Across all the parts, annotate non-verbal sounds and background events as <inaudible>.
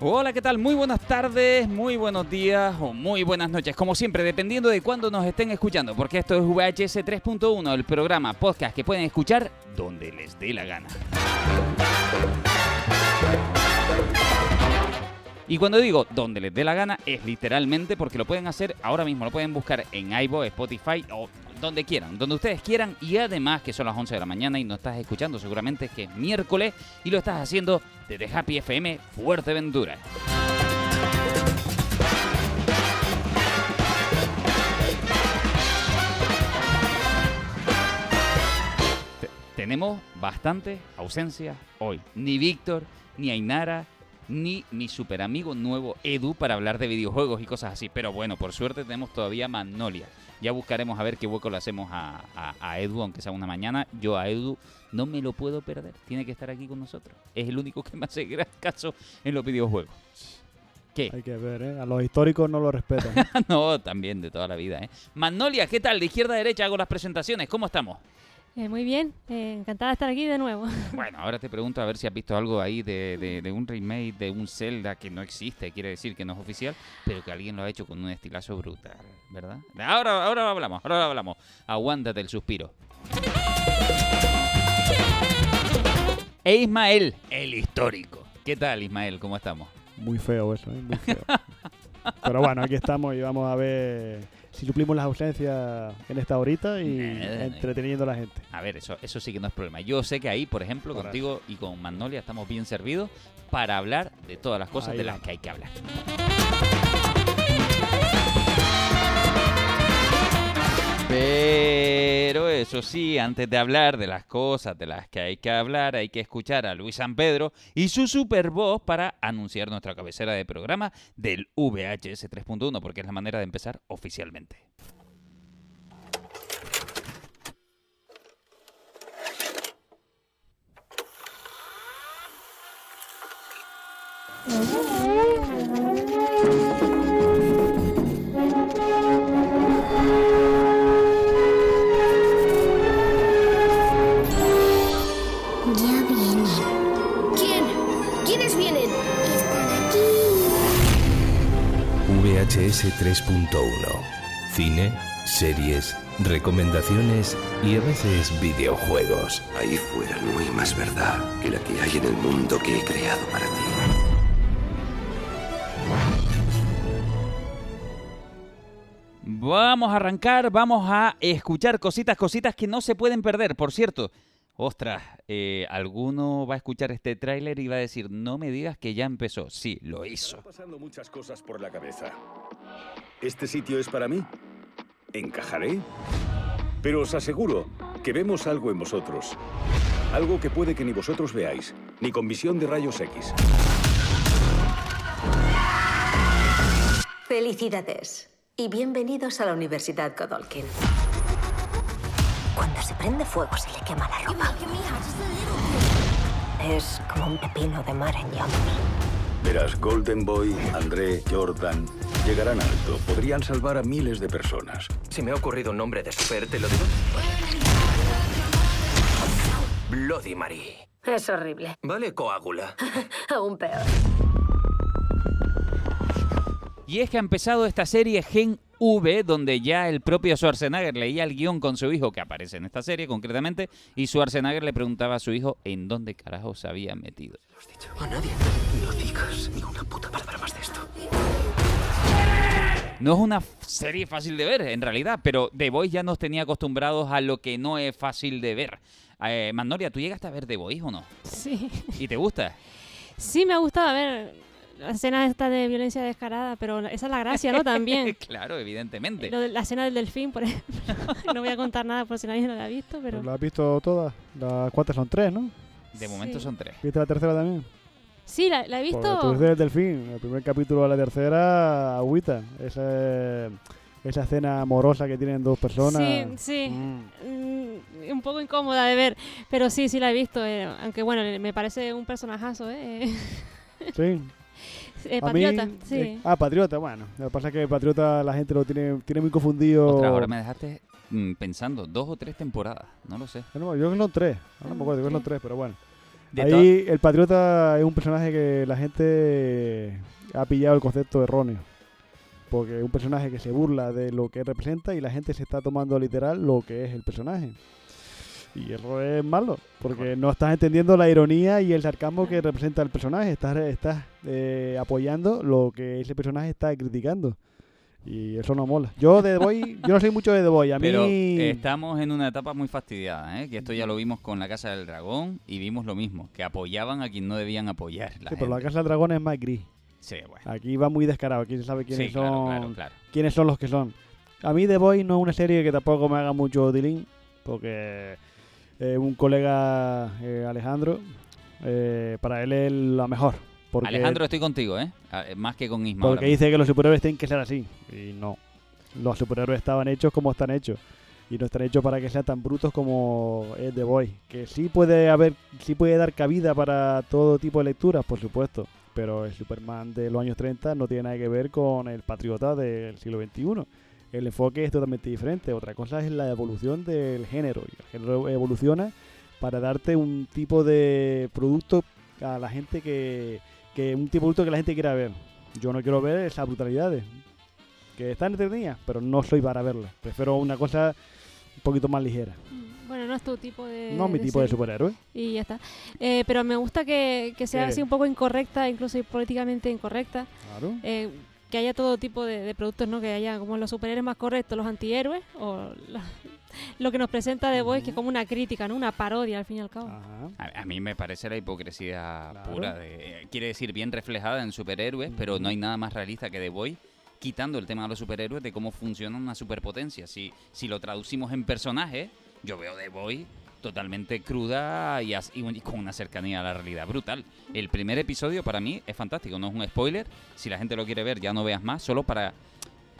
Hola, ¿qué tal? Muy buenas tardes, muy buenos días o muy buenas noches, como siempre, dependiendo de cuándo nos estén escuchando, porque esto es VHS 3.1, el programa podcast que pueden escuchar donde les dé la gana. Y cuando digo donde les dé la gana, es literalmente porque lo pueden hacer ahora mismo, lo pueden buscar en iVoox, Spotify o donde quieran, donde ustedes quieran. Y además que son las 11 de la mañana y no estás escuchando seguramente que es miércoles y lo estás haciendo desde Happy FM Fuerteventura. Te- Tenemos bastante ausencia hoy. Ni Víctor, ni Ainara, ni mi super amigo nuevo Edu para hablar de videojuegos y cosas así. Pero bueno, por suerte tenemos todavía Magnolia. Ya buscaremos a ver qué hueco le hacemos a, a- a Edu, aunque sea una mañana. Yo a Edu no me lo puedo perder. Tiene que estar aquí con nosotros. Es el único que me hace gran caso en los videojuegos. ¿Qué? Hay que ver, ¿eh? A los históricos no lo respetan. <laughs> no, también de toda la vida, ¿eh? Magnolia, ¿qué tal? De izquierda a derecha hago las presentaciones. ¿Cómo estamos? Eh, muy bien, eh, encantada de estar aquí de nuevo. <laughs> Bueno, ahora te pregunto a ver si has visto algo ahí de, de- de un remake de un Zelda que no existe, quiere decir que no es oficial, pero que alguien lo ha hecho con un estilazo brutal, ¿verdad? Ahora, ahora lo hablamos, ahora lo hablamos. Aguántate el suspiro. E Ismael, el histórico. ¿Qué tal, Ismael? ¿Cómo estamos? Muy feo eso, ¿eh? Muy feo. Pero bueno, aquí estamos y vamos a ver si suplimos las ausencias en esta horita y Nada. entreteniendo a la gente. A ver, eso, eso sí que no es problema. Yo sé que ahí, por ejemplo, Correcto. contigo y con Magnolia estamos bien servidos para hablar de todas las cosas Ahí de las que hay que hablar. Pero eso sí, antes de hablar de las cosas de las que hay que hablar, hay que escuchar a Luis San Pedro y su super voz para anunciar nuestra cabecera de programa del VHS 3.1, porque es la manera de empezar oficialmente. VHS 3.1. Cine, series, recomendaciones y a veces videojuegos. Ahí fuera no hay más verdad que la que hay en el mundo que he creado para ti. Vamos a arrancar, vamos a escuchar cositas, cositas que no se pueden perder. Por cierto, ostras, eh, alguno va a escuchar este tráiler y va a decir, no me digas que ya empezó. Sí, lo hizo. Están pasando muchas cosas por la cabeza. ¿Este sitio es para mí? ¿Encajaré? Pero os aseguro que vemos algo en vosotros. Algo que puede que ni vosotros veáis, ni con visión de rayos X. Felicidades y bienvenidos a la Universidad Godolkin. Cuando se prende fuego se le quema la ropa. Es como un pepino de mar en llamas. Verás, Golden Boy, André, Jordan, llegarán alto. Podrían salvar a miles de personas. Si me ha ocurrido un nombre de super, ¿te lo digo? Bloody Mary. Es horrible. Vale, coágula. <laughs> Aún peor. Y es que ha empezado esta serie Gen V, donde ya el propio Schwarzenegger leía el guion con su hijo, que aparece en esta serie concretamente, y Schwarzenegger le preguntaba a su hijo en dónde carajo se había metido. A nadie. No digas ni una puta palabra más de esto. No es una serie fácil de ver, en realidad, pero The Voice ya nos tenía acostumbrados a lo que no es fácil de ver. Eh, Magnolia, ¿tú llegaste a ver The Voice o no? Sí. ¿Y te gusta? Sí, me ha gustado ver la escena esta de violencia descarada, pero esa es la gracia, ¿no? También. <laughs> claro, evidentemente. Lo de la escena del delfín, por <laughs> ejemplo. no voy a contar nada por si nadie lo ha visto, pero... ¿Lo has visto todas? Las cuatro son tres, ¿no? De momento Sí. son tres. ¿Viste la tercera también? Sí, la, la he Porque visto... tú dices el delfín. El primer capítulo de la tercera, agüita. Esa, esa escena amorosa que tienen dos personas. Sí, sí. Mm. Un poco incómoda de ver, pero sí, sí la he visto. eh, aunque bueno, me parece un personajazo, ¿eh? Sí. <laughs> Eh, A mí, Patriota, sí. eh, ah, Patriota, bueno. Lo que pasa es que Patriota la gente lo tiene, tiene muy confundido. Ostras, ahora me dejaste mm, pensando, dos o tres temporadas, no lo sé. No, yo creo que son tres. No me acuerdo, yo creo que son tres, pero bueno. De Ahí el Patriota es un personaje que la gente ha pillado el concepto erróneo. Porque es un personaje que se burla de lo que representa y la gente se está tomando literal lo que es el personaje. Y eso es malo, porque no estás entendiendo la ironía y el sarcasmo que representa el personaje. Estás, estás eh, apoyando lo que ese personaje está criticando. Y eso no mola. Yo de The Boy, yo no soy mucho de The Boy. A mí... Pero estamos en una etapa muy fastidiada, ¿eh? que esto ya lo vimos con la Casa del Dragón y vimos lo mismo, que apoyaban a quien no debían apoyar. La Sí, pero la. Casa del Dragón es más gris. Sí, bueno. Aquí va muy descarado. Aquí se sabe quiénes Sí, son claro, claro, claro. quiénes son los que son. A mí The Boy no es una serie que tampoco me haga mucho tilín, porque eh, un colega, eh, Alejandro, eh, para él es la mejor. Porque, Alejandro, estoy contigo, ¿eh? Ah, eh, Más que con Isma. ahora porque dice que los superhéroes tienen que ser así. Y no. Los superhéroes estaban hechos como están hechos. Y no están hechos para que sean tan brutos como es The Boy. Que sí puede haber, sí puede dar cabida para todo tipo de lecturas, por supuesto. Pero el Superman de los años 30 no tiene nada que ver con el patriota del siglo XXI. El enfoque es totalmente diferente. Otra cosa es la evolución del género. Y el género evoluciona para darte un tipo de producto a la gente que, que un tipo de producto que la gente quiera ver. Yo no quiero ver esas brutalidades. Que están entretenidas, pero no soy para verlas. Prefiero una cosa un poquito más ligera. Mm, Bueno, no es tu tipo de. no mi tipo de superhéroe. Y ya está. Eh, pero me gusta que, que sea así un poco incorrecta, incluso políticamente incorrecta. Claro. Eh, que haya todo tipo de, de productos, ¿no? Que haya como los superhéroes más correctos, los antihéroes, o la- <laughs> lo que nos presenta The Voice, que es como una crítica, ¿no? Una parodia, al fin y al cabo. Ajá. A, a mí me parece la hipocresía Claro. pura. De, eh, quiere decir, bien reflejada en superhéroes, pero no hay nada más realista que The Boy quitando el tema de los superhéroes de cómo funciona una superpotencia. Si, si lo traducimos en personajes, yo veo The Boy totalmente cruda y, as- y un- y con una cercanía a la realidad brutal. El primer episodio para mí es fantástico, no es un spoiler. Si la gente lo quiere ver, ya no veas más, solo para,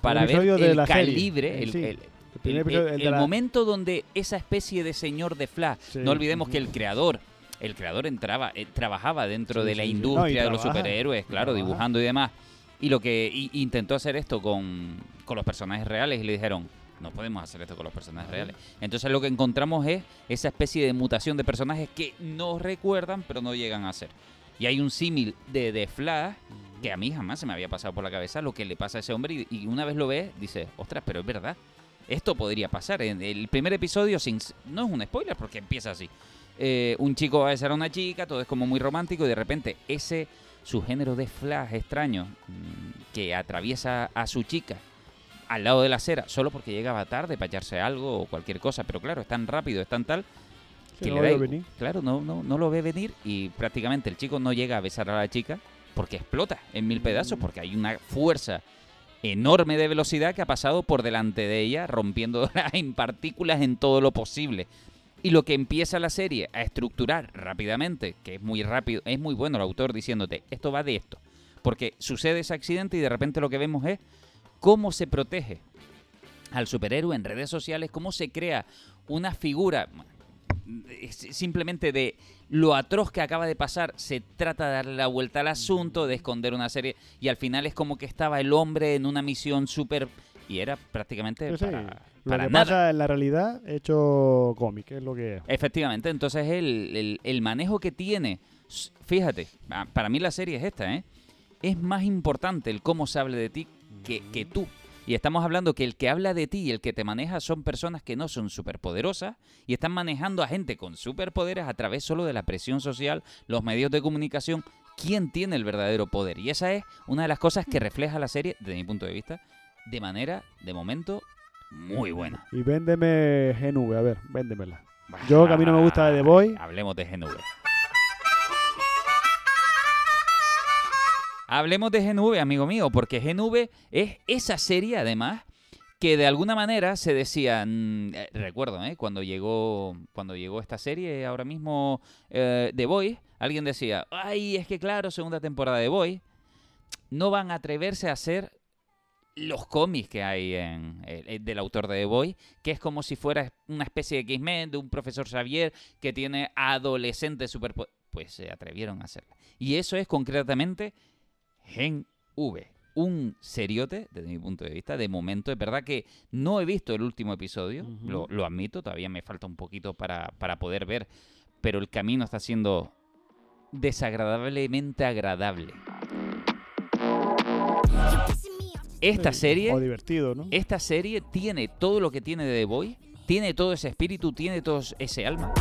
para ver de el la calibre, el, sí. el- El primer el- episodio, el- el de el la- momento donde esa especie de señor de Flash, Sí, no olvidemos que el creador, el creador entraba, eh, trabajaba dentro Sí, de la sí. No, industria de los superhéroes, claro, trabaja. dibujando y demás. Y lo que y- intentó hacer esto con, con los personajes reales y le dijeron, no podemos hacer esto con los personajes reales. Entonces lo que encontramos es esa especie de mutación de personajes que no recuerdan, pero no llegan a ser. Y hay un símil de, Flash que a mí jamás se me había pasado por la cabeza lo que le pasa a ese hombre y, y una vez lo ves, dices, ostras, pero es verdad. Esto podría pasar. En el primer episodio, sin, no es un spoiler porque empieza así. Eh, un chico va a besar a una chica, todo es como muy romántico y de repente ese, su género de flash extraño mm, que atraviesa a su chica al lado de la acera solo porque llegaba tarde para echarse algo o cualquier cosa, pero claro, es tan rápido, es tan tal que no le da venir. Claro, no, no, no lo ve venir y prácticamente el chico no llega a besar a la chica porque explota en mil pedazos, porque hay una fuerza enorme de velocidad que ha pasado por delante de ella, rompiendo <laughs> en partículas en todo lo posible. Y lo que empieza la serie a estructurar rápidamente, que es muy rápido, es muy bueno el autor diciéndote, esto va de esto. Porque sucede ese accidente y de repente lo que vemos es cómo se protege al superhéroe en redes sociales, cómo se crea una figura simplemente de lo atroz que acaba de pasar, se trata de darle la vuelta al asunto, de esconder una serie, y al final es como que estaba el hombre en una misión súper... Y era prácticamente Sí, para, Lo para que nada. pasa en la realidad hecho cómic, es lo que es. Efectivamente, entonces el, el- el manejo que tiene, fíjate, a- para mí la serie es esta, ¿eh? Es más importante el cómo se hable de ti que, que tú. Y estamos hablando que el que habla de ti y el que te maneja son personas que no son superpoderosas y están manejando a gente con superpoderes a través solo de la presión social, los medios de comunicación. ¿Quién tiene el verdadero poder? Y esa es una de las cosas que refleja la serie, desde mi punto de vista, de manera, de momento, muy buena. Y véndeme GNV, a ver, véndemela. Yo, que a mí no me gusta The Boy. Hablemos de GNV. Hablemos de GNV, amigo mío, porque GNV es esa serie, además, que de alguna manera se decía, mm, eh, recuerdo, ¿eh? cuando llegó cuando llegó esta serie, ahora mismo eh, The Boy, alguien decía, ay, es que claro, segunda temporada de Boy, no van a atreverse a hacer los cómics que hay en, eh, eh, del autor de The Boy, que es como si fuera una especie de X-Men, de un profesor Xavier que tiene adolescentes super... pues se atrevieron a hacerla. Y eso es concretamente Gen V. Un seriote, desde mi punto de vista, de momento. Es verdad que no he visto el último episodio, lo, lo admito, todavía me falta un poquito para, para poder ver, pero el camino está siendo desagradablemente agradable. Esta serie O divertido, ¿no? esta serie tiene todo lo que tiene de The Boy, tiene todo ese espíritu, tiene todo ese alma.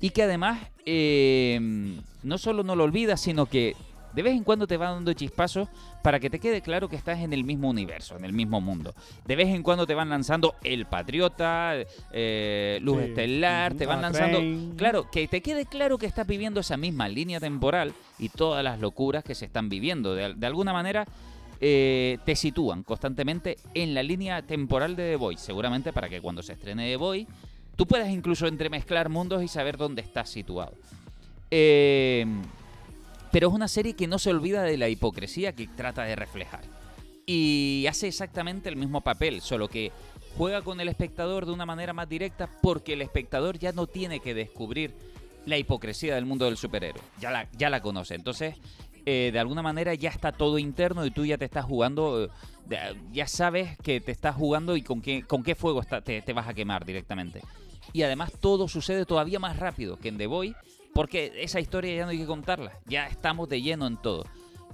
Y que además eh, no solo no lo olvidas, sino que de vez en cuando te va dando chispazos para que te quede claro que estás en el mismo universo, en el mismo mundo. De vez en cuando te van lanzando El Patriota, eh, Luz Sí. Estelar, te van Ah, lanzando... Claro, que te quede claro que estás viviendo esa misma línea temporal y todas las locuras que se están viviendo. De, de alguna manera eh, te sitúan constantemente en la línea temporal de The Boy, seguramente para que cuando se estrene The Boy tú puedas incluso entremezclar mundos y saber dónde estás situado. Eh, pero es una serie que no se olvida de la hipocresía que trata de reflejar. Y hace exactamente el mismo papel, solo que juega con el espectador de una manera más directa porque el espectador ya no tiene que descubrir la hipocresía del mundo del superhéroe. Ya la, ya la conoce. Entonces, eh, de alguna manera ya está todo interno y tú ya te estás jugando, eh, ya sabes que te estás jugando y con qué, con qué fuego está- te, te vas a quemar directamente. Y además todo sucede todavía más rápido que en The Boy, porque esa historia ya no hay que contarla, ya estamos de lleno en todo.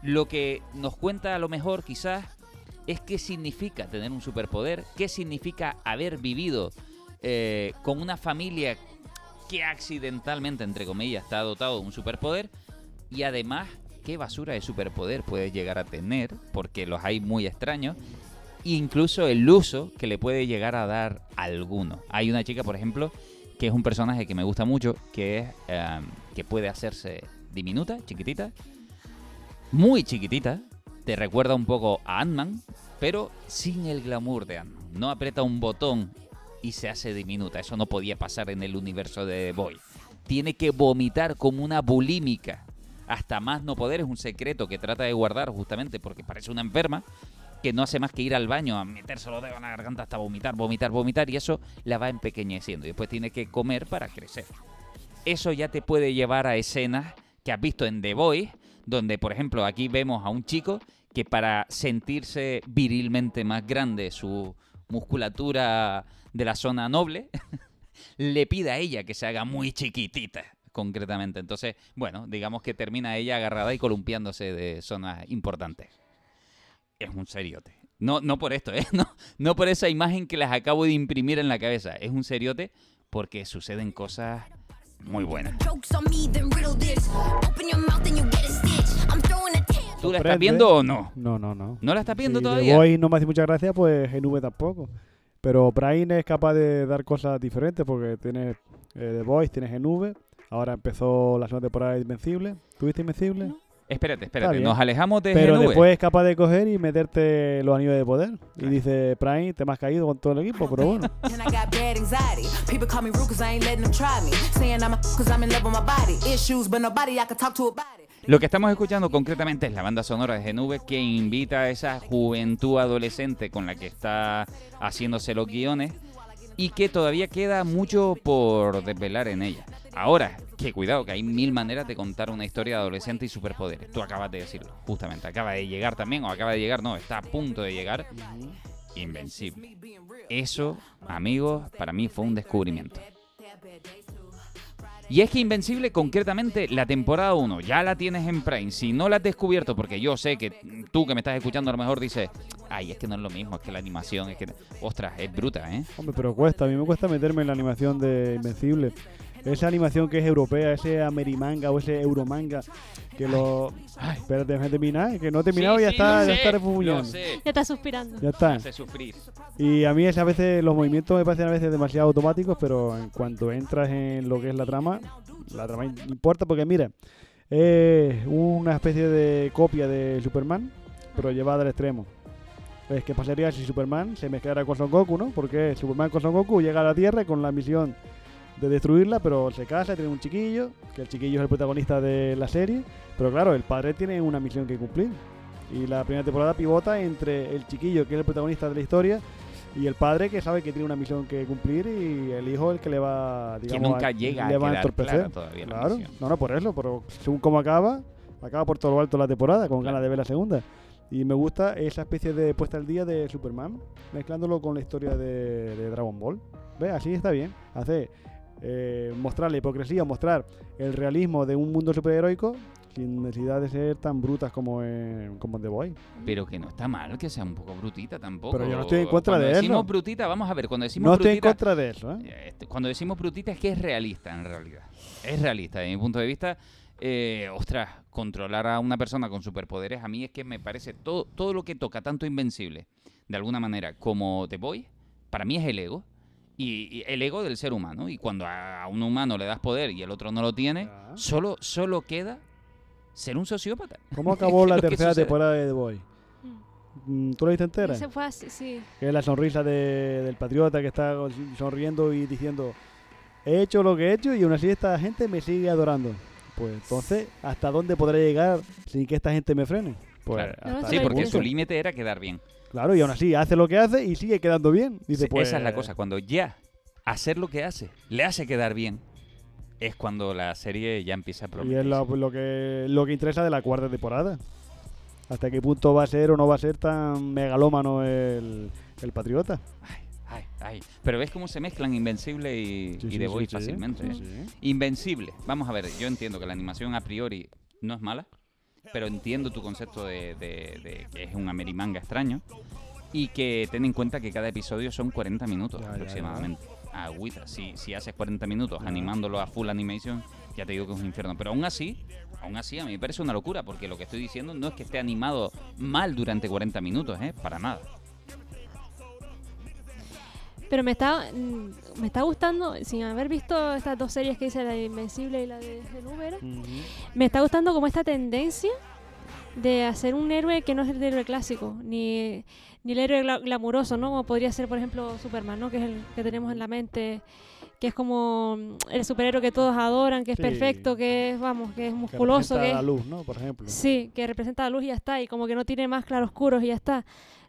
Lo que nos cuenta a lo mejor quizás es qué significa tener un superpoder, qué significa haber vivido eh, con una familia que accidentalmente, entre comillas, está dotado de un superpoder y además qué basura de superpoder puedes llegar a tener, porque los hay muy extraños, incluso el uso que le puede llegar a dar alguno. Hay una chica, por ejemplo, que es un personaje que me gusta mucho, que es eh, que puede hacerse diminuta, chiquitita, muy chiquitita, te recuerda un poco a Ant-Man, pero sin el glamour de Ant-Man. No aprieta un botón y se hace diminuta. Eso no podía pasar en el universo de The Boy. Tiene que vomitar como una bulímica. Hasta más no poder es un secreto que trata de guardar justamente porque parece una enferma que no hace más que ir al baño a meterse los dedos en la garganta hasta vomitar, vomitar, vomitar y eso la va empequeñeciendo y después tiene que comer para crecer. Eso ya te puede llevar a escenas que has visto en The Boy, donde por ejemplo aquí vemos a un chico que para sentirse virilmente más grande su musculatura de la zona noble, <laughs> le pide a ella que se haga muy chiquitita, concretamente. Entonces, bueno, digamos que termina ella agarrada y columpiándose de zonas importantes. Es un seriote. No, no por esto, <laughs> ¿eh? No, no por esa imagen que las acabo de imprimir en la cabeza. Es un seriote porque suceden cosas muy buenas. ¿Tú la estás viendo o no? No, no, no. ¿No la estás viendo Si todavía? The Boy no me hace mucha gracia, pues en V tampoco. Pero Prime es capaz de dar cosas diferentes porque tienes eh, The Voice, tienes en V. Ahora empezó la segunda temporada de Invencible. ¿Tuviste Invencible? Espérate, espérate. Nos alejamos de Pero GNV. después es capaz de coger y meterte los anillos de poder. Y dice, Prime, te me has caído con todo el equipo, pero bueno. <laughs> <laughs> It. Lo que estamos escuchando concretamente es la banda sonora de GNV que invita a esa juventud adolescente con la que está haciéndose los guiones y que todavía queda mucho por desvelar en ella. Ahora, que cuidado, que hay mil maneras de contar una historia de adolescente y superpoderes. Tú acabas de decirlo, justamente. Acaba de llegar también, o acaba de llegar, no, está a punto de llegar. Invencible. Eso, amigos, para mí fue un descubrimiento. Y es que Invencible, concretamente, la temporada 1, ya la tienes en Prime. Si no la has descubierto, porque yo sé que tú que me estás escuchando a lo mejor dices, ay, es que no es lo mismo, es que la animación, es que... Ostras, es bruta, ¿eh? Hombre, pero cuesta. A mí me cuesta meterme en la animación de Invencible. Esa animación que es europea, ese amerimanga o ese euromanga, que lo... Ay, espérate, déjame terminar, que no he terminado y ya Sí, sí, está, ya sé, está. Ya está suspirando. Ya está. Hace sufrir. Y a mí es a veces los movimientos me parecen a veces demasiado automáticos, pero en cuanto entras en lo que es la trama, la trama importa porque mira, es una especie de copia de Superman, pero llevada al extremo. Es que pasaría si Superman se mezclara con Son Goku, ¿no? Porque Superman con Son Goku llega a la Tierra con la misión de destruirla, pero se casa, tiene un chiquillo, que el chiquillo es el protagonista de la serie, pero claro, el padre tiene una misión que cumplir. Y la primera temporada pivota entre el chiquillo, que es el protagonista de la historia, Y el padre que sabe que tiene una misión que cumplir y el hijo el que le va, digamos, nunca a- llega a le va a entorpecer. todavía la claro, misión. no, no, por eso, pero según cómo acaba, acaba por todo lo alto la temporada, con Claro. ganas de ver la segunda. Y me gusta esa especie de puesta al día de Superman, mezclándolo con la historia de, de Dragon Ball. ¿Ves? Así está bien. Hace eh, mostrar la hipocresía, mostrar el realismo de un mundo superheroico sin necesidad de ser tan brutas como en, como en The Boy. Pero que no está mal que sea un poco brutita tampoco. Pero yo no estoy en contra Cuando de decimos eso. brutita, vamos a ver, cuando decimos No estoy en brutita, contra de eso, ¿eh? eh, este, cuando decimos brutita es que es realista en realidad. Es realista, desde mi punto de vista. Eh, ostras, controlar a una persona con superpoderes a mí es que me parece todo, todo lo que toca, tanto Invencible, de alguna manera, como The Boy, para mí es el ego. Y, y el ego del ser humano. Y cuando a un humano le das poder y el otro no lo tiene, solo, solo queda ser un sociópata. ¿Cómo acabó <laughs> la tercera temporada de The Boy? Mm, ¿Tú la viste entera? Ese fue así, sí. Que es la sonrisa de- del patriota que está sonriendo y diciendo, he hecho lo que he hecho y aún así esta gente me sigue adorando. Pues entonces, ¿hasta dónde podré llegar sin que esta gente me frene? Pues Claro. No, Sí, porque punto. su límite era quedar bien. Claro, y aún así hace lo que hace y sigue quedando bien. Dice, Sí, pues, Esa es la cosa, cuando ya hacer lo que hace le hace quedar bien, es cuando la serie ya empieza a Y prometer. es lo, lo que, lo que interesa de la cuarta temporada. ¿Hasta qué punto va a ser o no va a ser tan megalómano el, el patriota? Ay, ay, ay. Pero ves cómo se mezclan Invencible y, Sí, y sí, The fácilmente. ¿eh? Invencible. Vamos a ver, yo entiendo que la animación a priori no es mala, pero entiendo tu concepto de, de- de que es un amerimanga extraño y que ten en cuenta que cada episodio son 40 minutos Ya, ya, ya. aproximadamente. Agüita, si, si haces 40 minutos animándolo a full animation, ya te digo que es un infierno. Pero aún así, aún así a mí me parece una locura, porque lo que estoy diciendo no es que esté animado mal durante 40 minutos, ¿eh? Para nada. Pero me está, mm, me está gustando, sin haber visto estas dos series que hice, la de Invencible y la de Número, me está gustando como esta tendencia de hacer un héroe que no es el héroe clásico, ni, ni el héroe gla- glamuroso, ¿no? Como podría ser, por ejemplo, Superman, ¿no? Que es el que tenemos en la mente, que es como mm, el superhéroe que todos adoran, que es Sí. perfecto, que es, vamos, que es Que musculoso, representa que es... la luz, ¿no? Por ejemplo. Sí, que representa la luz y ya está, y como que no tiene más claroscuros y ya está.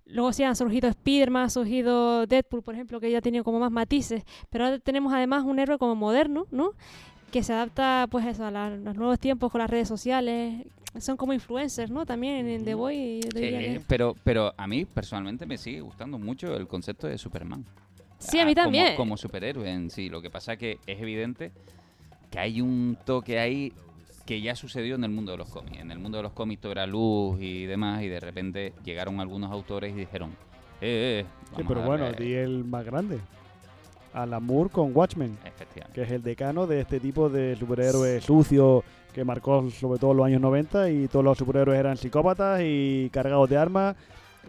Luego sí han surgido Spiderman, ha surgido Deadpool, por ejemplo, que ya ha tenido como más matices, pero ahora tenemos además un héroe como moderno, ¿no? Que se adapta pues eso, a la- los nuevos tiempos con las redes sociales, son como influencers, ¿no? También en The Boy. Eh, pero, pero a mí personalmente me sigue gustando mucho el concepto de Superman. Sí, a mí Ah, como- también. Como, superhéroe en sí. Lo que pasa es que es evidente que hay un toque ahí que ya sucedió en el mundo de los cómics. En el mundo de los cómics todo era luz y demás, y de repente llegaron algunos autores y dijeron, eh, eh, Sí, vamos pero bueno, darle- di el más grande. Alan Moore con Watchmen, Efectivamente. que es el decano de este tipo de superhéroes sucio que marcó sobre todo los años 90 y todos los superhéroes eran psicópatas y cargados de armas.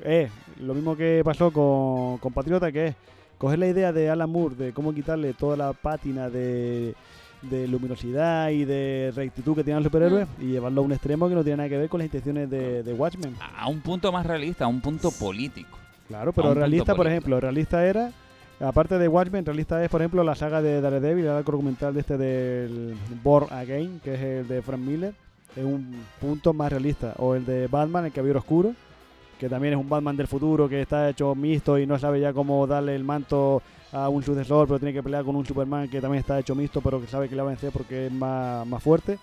Eh, lo mismo que pasó con, con Patriota, que es coger la idea de Alan Moore de cómo quitarle toda la pátina de, de luminosidad y de rectitud que tienen los superhéroes y llevarlo a un extremo que no tiene nada que ver con las intenciones de, de Watchmen. A un punto más realista, a un punto político. Claro, pero realista, por político. ejemplo, realista era, aparte de Watchmen, realista es, por ejemplo, la saga de Daredevil, el arco documental de este del Born Again, que es el de Frank Miller, es un punto más realista. O el de Batman, el Caballero Oscuro, que también es un Batman del futuro que está hecho mixto y no sabe ya cómo darle el manto a un sucesor, pero tiene que pelear con un Superman que también está hecho mixto, pero que sabe que le va a vencer porque es más, más fuerte.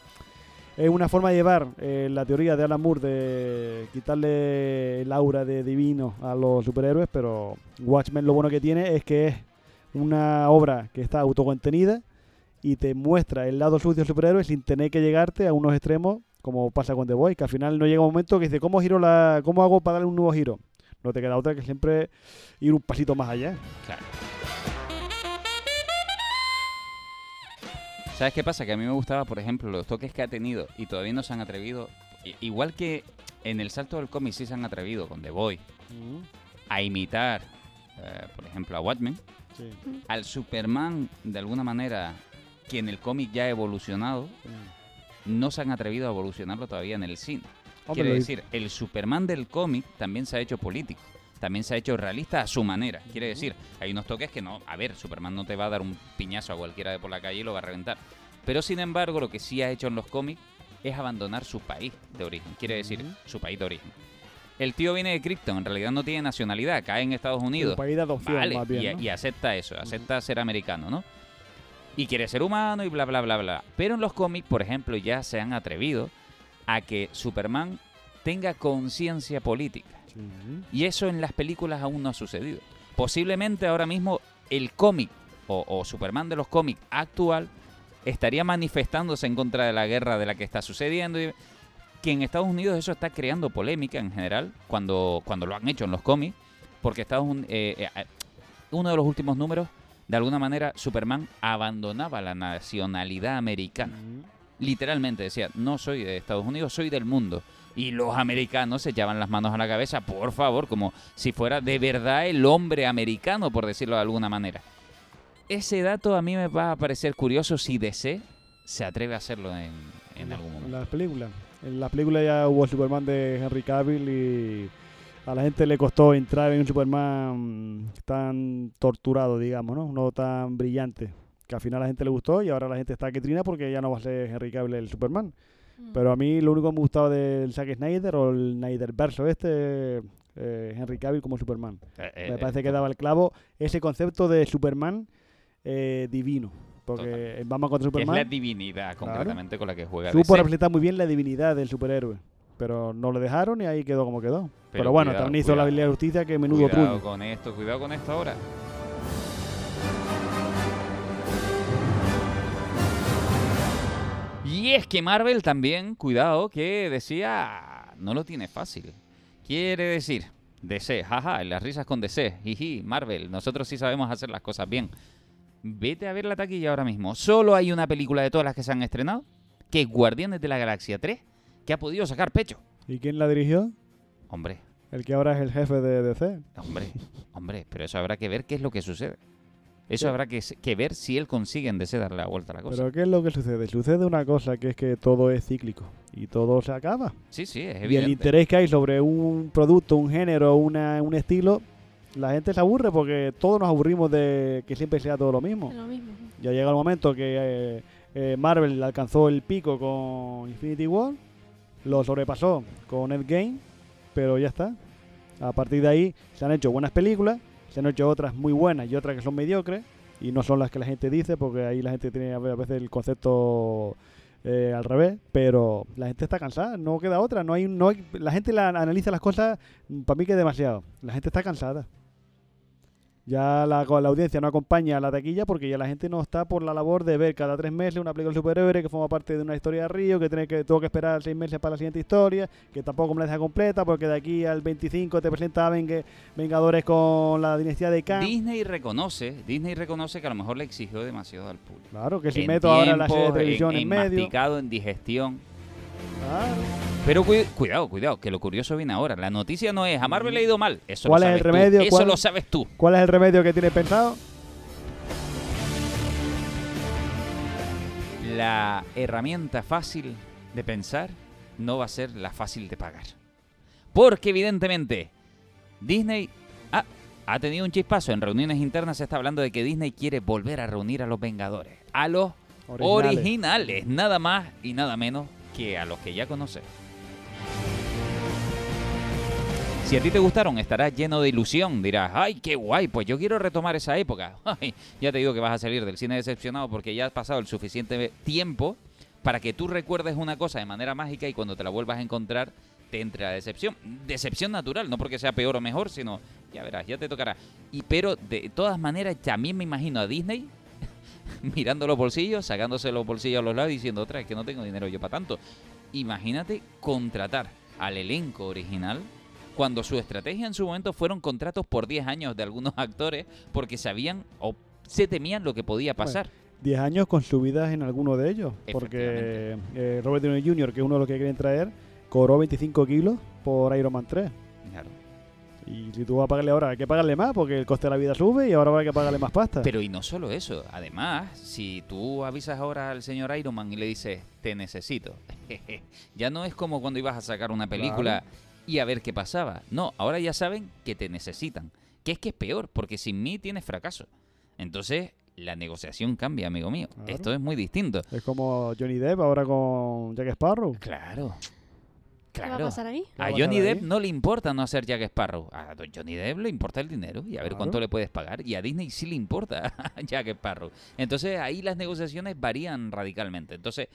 Es una forma de llevar eh, la teoría de Alan Moore de quitarle el aura de divino a los superhéroes, pero Watchmen lo bueno que tiene es que es una obra que está autocontenida y te muestra el lado sucio del superhéroe sin tener que llegarte a unos extremos como pasa con The Boy, que al final no llega un momento que dice, ¿cómo, giro la, ¿cómo hago para darle un nuevo giro? No te queda otra que siempre ir un pasito más allá. Claro. ¿Sabes qué pasa? Que a mí me gustaba, por ejemplo, los toques que ha tenido y todavía no se han atrevido. Igual que en el salto del cómic sí se han atrevido con The Boy a imitar, eh, por ejemplo, a Watchmen, Sí. al Superman de alguna manera que en el cómic ya ha evolucionado, no se han atrevido a evolucionarlo todavía en el cine. Hombre, Quiere decir, el Superman del cómic también se ha hecho político. También se ha hecho realista a su manera. Quiere decir, hay unos toques que no. A ver, Superman no te va a dar un piñazo a cualquiera de por la calle y lo va a reventar. Pero sin embargo, lo que sí ha hecho en los cómics es abandonar su país de origen. Quiere decir, su país de origen. el tío viene de Krypton, en realidad no tiene nacionalidad, cae en Estados Unidos. Un país de adopción, Vale, más bien, y, ¿no? y acepta eso, acepta ser americano, ¿no? Y quiere ser humano y bla, bla, bla, bla. Pero en los cómics, por ejemplo, ya se han atrevido a que Superman tenga conciencia política. Y eso en las películas aún no ha sucedido. Posiblemente ahora mismo el cómic o, o Superman de los cómics actual estaría manifestándose en contra de la guerra de la que está sucediendo. Y que en Estados Unidos eso está creando polémica en general cuando, cuando lo han hecho en los cómics. Porque Estados Unidos, uno de los últimos números, de alguna manera, Superman abandonaba la nacionalidad americana. Literalmente decía, no soy de Estados Unidos, soy del mundo. Y los americanos se echaban las manos a la cabeza, por favor, como si fuera de verdad el hombre americano, por decirlo de alguna manera. Ese dato a mí me va a parecer curioso si DC se atreve a hacerlo en, en algún En momento. las películas. En las películas ya hubo Superman de Henry Cavill y a la gente le costó entrar en un Superman tan torturado, digamos, ¿no? No tan brillante. Que al final a la gente le gustó y ahora la gente está que trina porque ya no va a ser Henry Cavill el Superman. Pero a mí lo único que me gustaba del Zack Snyder o el Snyder verso este, eh, Henry Cavill como Superman. Eh, eh, me eh, parece que daba el clavo ese concepto de Superman eh, divino. Porque Batman contra Que es Superman la divinidad concretamente con la que juega supo representar muy bien la divinidad del superhéroe. Pero no lo dejaron y ahí quedó como quedó. Pero, Pero bueno, cuidado, también hizo la. Liga de Justicia que menudo Cuidado truño. con esto, cuidado con esto ahora. Y es que Marvel también, cuidado, que decía, no lo tiene fácil. Quiere decir, DC, jaja, las risas con DC, jiji, Marvel, nosotros sí sabemos hacer las cosas bien. Vete a ver la taquilla ahora mismo. Solo hay una película de todas las que se han estrenado, que es Guardianes de la Galaxia 3, que ha podido sacar pecho. ¿Y quién la dirigió? Hombre, El que ahora es el jefe de DC. Hombre, <laughs> hombre, pero eso habrá que ver qué es lo que sucede. Eso habrá que, ver si él consigue en DC darle la vuelta a la cosa. Pero ¿qué es lo que sucede? Sucede una cosa que es que todo es cíclico y todo se acaba. sí, sí, es Y el evidente. interés que hay sobre un producto, un género, una, un estilo, la gente se aburre porque todos nos aburrimos de que siempre sea todo lo mismo. Lo mismo. Ya llega el momento que eh, eh, Marvel alcanzó el pico con Infinity War, lo sobrepasó con Endgame, pero ya está. A partir de ahí se han hecho buenas películas, se han hecho otras muy buenas y otras que son mediocres, y no son las que la gente dice, porque ahí la gente tiene a ve- a veces el concepto eh, al revés, pero la gente está cansada, no queda otra, no hay, no hay- la gente la, analiza las cosas, para mí que es demasiado, la gente está cansada. Ya la, la audiencia no acompaña a la taquilla porque ya la gente no está por la labor de ver cada tres meses una película superhéroe que forma parte de una historia de Río, que tiene que tengo que esperar seis meses para la siguiente historia, que tampoco me la deja completa porque de aquí al 25 te presenta Vengadores con la dinastía de Khan. Disney reconoce, Disney reconoce que a lo mejor le exigió demasiado al público. Claro, que si En meto ahora la serie de tiempo, televisión en, en, medio. masticado, en digestión. Claro. Pero cu- cuidado, cuidado, que lo curioso viene ahora. La noticia no es a Marvel le ha ido mal. Eso ¿Cuál lo es el tú. remedio? Eso ¿Cuál- lo sabes tú. ¿Cuál es el remedio que tienes pensado? La herramienta fácil de pensar no va a ser la fácil de pagar. Porque evidentemente Disney ha, ha tenido un chispazo. En reuniones internas se está hablando de que Disney quiere volver a reunir a los Vengadores. A los Originales. originales. Nada más y nada menos que a los que ya conoces. Si a ti te gustaron, estarás lleno de ilusión. Dirás, ay, qué guay, pues yo quiero retomar esa época. <laughs> Ya te digo que vas a salir del cine decepcionado porque ya has pasado el suficiente tiempo para que tú recuerdes una cosa de manera mágica y cuando te la vuelvas a encontrar te entre la decepción. Decepción natural, no porque sea peor o mejor, sino, ya verás, ya te tocará. Y pero de todas maneras, también me imagino a Disney <laughs> mirando los bolsillos, sacándose los bolsillos a los lados y diciendo, otra vez que no tengo dinero yo para tanto. Imagínate contratar al elenco original cuando su estrategia en su momento fueron contratos por 10 años de algunos actores porque sabían o se temían lo que podía pasar. 10 años con subidas en alguno de ellos. Porque eh, Robert Downey Jr., que es uno de los que quieren traer, cobró 25 kilos por Iron Man 3. Claro. Y si tú vas a pagarle ahora, hay que pagarle más porque el coste de la vida sube y ahora a que pagarle más pasta. Pero y no solo eso, además, si tú avisas ahora al señor Iron Man y le dices, te necesito, <laughs> ya no es como cuando ibas a sacar una película Claro. y a ver qué pasaba. No, ahora ya saben que te necesitan. Que es que es peor, porque sin mí tienes fracaso. Entonces, la negociación cambia, amigo mío. Claro. Esto es muy distinto. Es como Johnny Depp ahora con Jack Sparrow. Claro. ¿Qué va a Claro. pasar ahí? A Johnny Depp ahí? no le importa no hacer Jack Sparrow. A Johnny Depp le importa el dinero y a ver Claro. cuánto le puedes pagar. Y a Disney sí le importa <laughs> Jack Sparrow. Entonces ahí las negociaciones varían radicalmente. Entonces,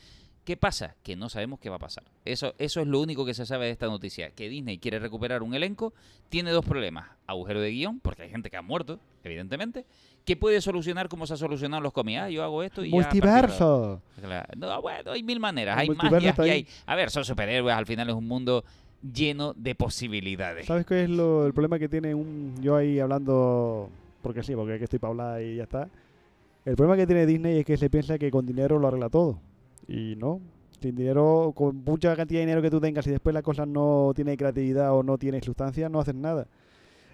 ¿qué pasa? Que no sabemos qué va a pasar. Eso, eso es lo único que se sabe de esta noticia. Que Disney quiere recuperar un elenco. Tiene dos problemas. Agujero de guion, porque hay gente que ha muerto, evidentemente. Que puede solucionar como se ha solucionado los cómics. Ah, yo hago esto y ya, Multiverso. Claro. No, bueno, hay mil maneras. El Hay magia y hay... A ver, son superhéroes. Al final es un mundo lleno de posibilidades. ¿Sabes qué es lo, el problema que tiene un yo ahí hablando porque sí, porque aquí estoy para hablar y ya está? El problema que tiene Disney es que se piensa que con dinero lo arregla todo. Y no. Sin dinero, con mucha cantidad de dinero que tú tengas y después la cosa no tiene creatividad o no tiene sustancia, no haces nada.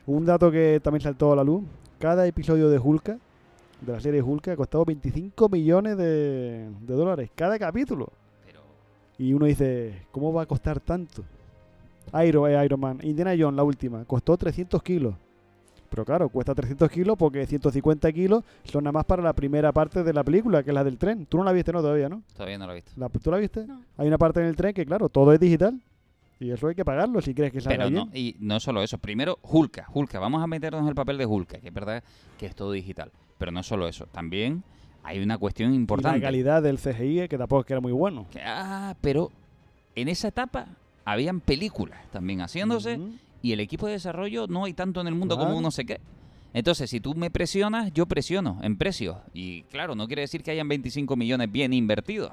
Un dato que también saltó a la luz. Cada episodio de Hulka, de la serie Hulka, ha costado 25 millones de, de dólares. Cada capítulo. Pero Y uno dice, ¿cómo va a costar tanto? Iron, eh, Iron Man, Indiana Jones, la última, costó 300 kilos. Pero claro, cuesta 300 kilos porque 150 kilos son nada más para la primera parte de la película, que es la del tren. Tú no la viste, ¿no? Todavía, ¿no? todavía no lo he visto. La- ¿Tú la viste? No. Hay una parte en el tren que, claro, todo es digital. Y eso hay que pagarlo si crees que salga Pero bien. no, y no solo eso. Primero, Hulka. Hulka. Vamos a meternos en el papel de Hulka, que es verdad que es todo digital. Pero no solo eso. También hay una cuestión Y importante. la calidad del CGI, que tampoco es que era muy bueno. Que, ah, pero en esa etapa habían películas también haciéndose y el equipo de desarrollo no hay tanto en el mundo como uno se cree. Entonces, si tú me presionas, yo presiono en precios. Y claro, no quiere decir que hayan 25 millones bien invertidos.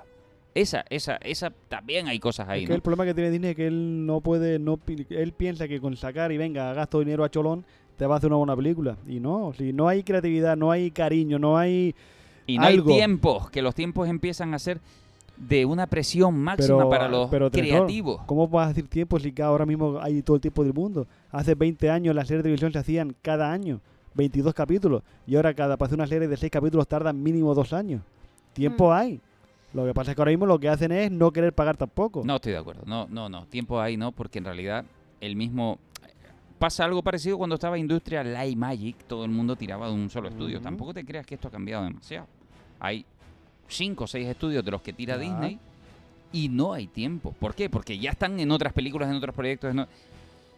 Esa, esa, esa, también hay cosas ahí, Es que ¿no? el problema que tiene Disney es que él no puede, no él piensa que con sacar y venga, gasto dinero a cholón, te va a hacer una buena película. Y no, si no hay creatividad, no hay cariño, no hay... Y no algo. hay tiempos, que los tiempos empiezan a ser de una presión máxima Pero, para los pero creativos. ¿Cómo vas a decir tiempo si cada ahora mismo hay todo el tiempo del mundo? Hace 20 años las series de televisión se hacían cada año, 22 capítulos. Y ahora cada para hacer una serie de 6 capítulos tardan mínimo 2 años. Tiempo Mm. hay. Lo que pasa es que ahora mismo lo que hacen es no querer pagar tampoco. No estoy de acuerdo. No, no, no. Tiempo ahí no, porque en realidad el mismo. Pasa algo parecido cuando estaba Industria Light Magic, todo el mundo tiraba de un solo estudio. Tampoco te creas que esto ha cambiado demasiado. Hay cinco o seis estudios de los que tira Ah. Disney y no hay tiempo. ¿Por qué? Porque ya están en otras películas, en otros proyectos. no-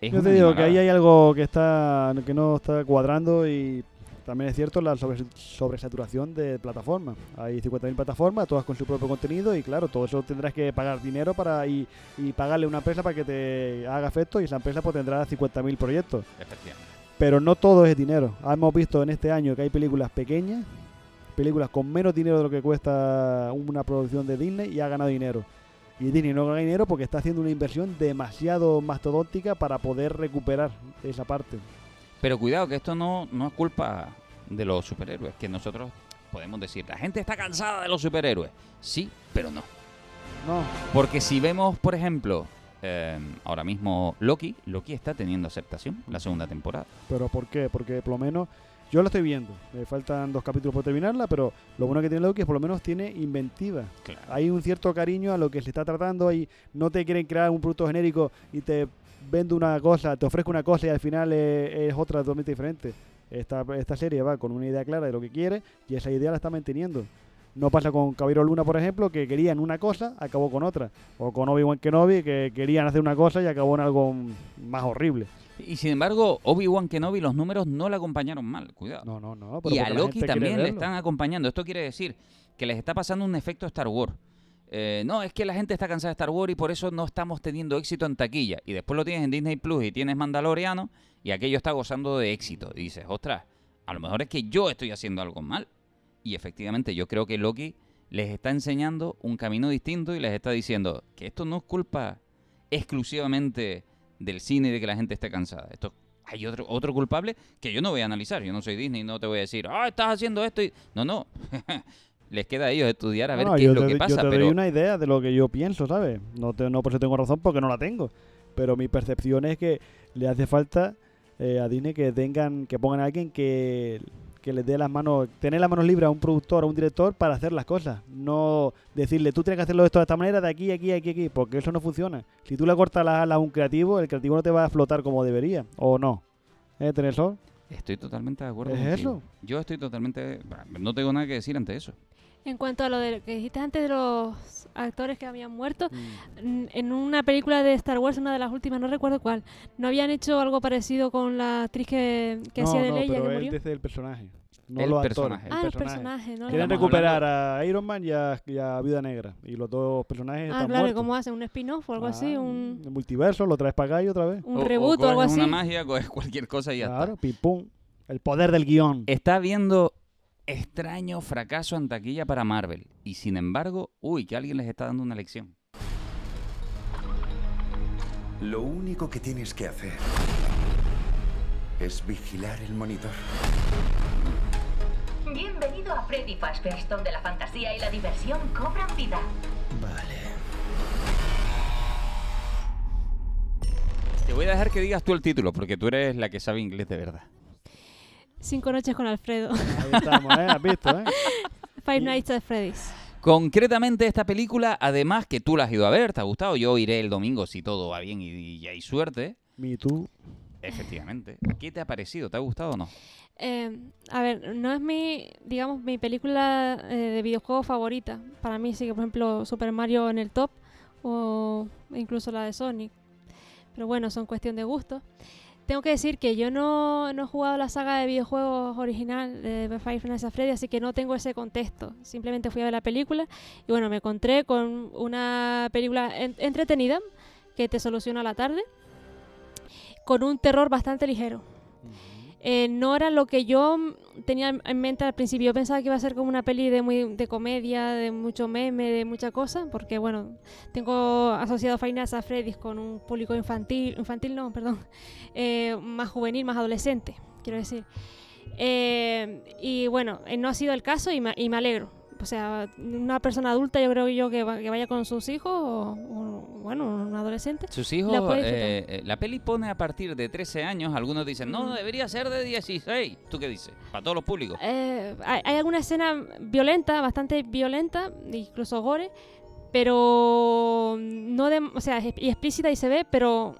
Es Yo te digo que ahí hay algo que está que no está cuadrando y también es cierto la sobre- sobresaturación de plataformas. Hay 50.000 plataformas, todas con su propio contenido y claro, todo eso tendrás que pagar dinero para y, y pagarle a una empresa para que te haga efecto y esa empresa pues tendrá 50.000 proyectos. Efectivamente. Pero no todo es dinero. Hemos visto en este año que hay películas pequeñas, películas con menos dinero de lo que cuesta una producción de Disney y ha ganado dinero. Y Disney no gana dinero porque está haciendo una inversión demasiado mastodóntica para poder recuperar esa parte. Pero cuidado, que esto no, no es culpa de los superhéroes, que nosotros podemos decir, la gente está cansada de los superhéroes. Sí, pero no. No, Porque si vemos, por ejemplo, eh, ahora mismo Loki, Loki está teniendo aceptación la segunda temporada. pero ¿por qué? Porque por lo menos yo lo estoy viendo. Me faltan dos capítulos por terminarla, pero lo bueno que tiene Loki es que por lo menos tiene inventiva. Claro. Hay un cierto cariño a lo que se está tratando y no te quieren crear un producto genérico y te vende una cosa, te ofrezco una cosa y al final es, es otra totalmente diferente. Esta, esta serie va con una idea clara de lo que quiere y esa idea la está manteniendo. No pasa con Caballero Luna, por ejemplo, que querían una cosa, acabó con otra. O con Obi-Wan Kenobi, que querían hacer una cosa y acabó en algo más horrible. Y sin embargo, Obi-Wan Kenobi los números no le acompañaron mal, cuidado. No, no, no. pero y a la Loki también le están acompañando. Esto quiere decir que les está pasando un efecto Star Wars. Eh, no, es que la gente está cansada de Star Wars y por eso no estamos teniendo éxito en taquilla. Y después lo tienes en Disney Plus y tienes Mandaloriano y aquello está gozando de éxito. Y dices, ostras, a lo mejor es que yo estoy haciendo algo mal. Y efectivamente yo creo que Loki les está enseñando un camino distinto y les está diciendo que esto no es culpa exclusivamente del cine y de que la gente esté cansada. Esto hay otro, otro culpable que yo no voy a analizar. Yo no soy Disney, no te voy a decir, ah, estás haciendo esto. No, no. <laughs> Les queda a ellos estudiar a ver No, qué yo es lo te, que yo pasa. te pero doy una idea de lo que yo pienso, ¿sabes? No, te- no por eso tengo razón, porque no la tengo. Pero mi percepción es que le hace falta eh, a Disney que tengan, que pongan a alguien que, que les dé las manos, tener las manos libres a un productor, a un director para hacer las cosas. No decirle, tú tienes que hacerlo de esta manera, de aquí, aquí, aquí, aquí, porque eso no funciona. Si tú le cortas las alas a un creativo, el creativo no te va a flotar como debería, o no. ¿Eh, Tenesor? Estoy totalmente de acuerdo ¿Es contigo. eso? Yo estoy totalmente... No tengo nada que decir ante eso. En cuanto a lo de, que dijiste antes de los actores que habían muerto, Mm. en- una película de Star Wars, una de las últimas, no recuerdo cuál, ¿no habían hecho algo parecido con la actriz que, que no, hacía de no, Leia pero que murió? desde el personaje. No El los personaje. actores. Ah, el personaje, ¿no? Quieren recuperar a Iron Man y a, y a Viuda Negra. Y los dos personajes Ah, están claro, ¿y muertos. cómo hacen? ¿Un spin-off o algo así? Ah, ¿Un, El multiverso, lo traes para acá y otra vez. un O- reboot o, algo así? una magia, coges cualquier cosa y ya Claro, está. pim pum. El poder del guion. Está habiendo extraño fracaso en taquilla para Marvel. Y sin embargo, uy, que alguien les está dando una lección. Lo único que tienes que hacer es vigilar el monitor. Bienvenido a Freddy Fazbear's, donde la fantasía y la diversión cobran vida. Te voy a dejar que digas tú el título, porque tú eres la que sabe inglés de verdad. Cinco noches con Alfredo. Ahí estamos, ¿eh? ¿Has visto, eh? <laughs> Five Nights at Freddy's. Concretamente esta película, además que tú la has ido a ver, ¿te ha gustado? Yo iré el domingo si todo va bien y, y hay suerte. Me too. Efectivamente. ¿Qué te ha parecido? ¿Te ha gustado o no? Eh, a ver, no es mi, digamos, mi película eh, de videojuego favorita. Para mí sí que, por ejemplo, Super Mario en el top o incluso la de Sonic. Pero bueno, son cuestión de gusto. Tengo que decir que yo no, no he jugado la saga de videojuegos original de Five Nights at Freddy, así que no tengo ese contexto. Simplemente fui a ver la película y bueno, me encontré con una película en- entretenida que te soluciona la tarde, con un terror bastante ligero. Eh, no era lo que yo tenía en- en mente al principio. Yo pensaba que iba a ser como una peli de, muy, de comedia, de mucho meme, de mucha cosa, porque bueno, tengo asociado Nights at Freddy's con un público infantil, infantil no, perdón, <laughs> eh, más juvenil, más adolescente, quiero decir. Eh, y bueno, eh, no ha sido el caso y me, y me alegro. O sea, una persona adulta yo creo yo que, va- que vaya con sus hijos o, o, bueno, un adolescente. Sus hijos, la eh, eh, la peli pone a partir de 13 años, algunos dicen, no, Mm. debería ser de 16. ¿Tú qué dices? Para todos los públicos. Eh, hay, hay alguna escena violenta, bastante violenta, incluso gore, pero no de, o sea, es- y explícita y se ve, pero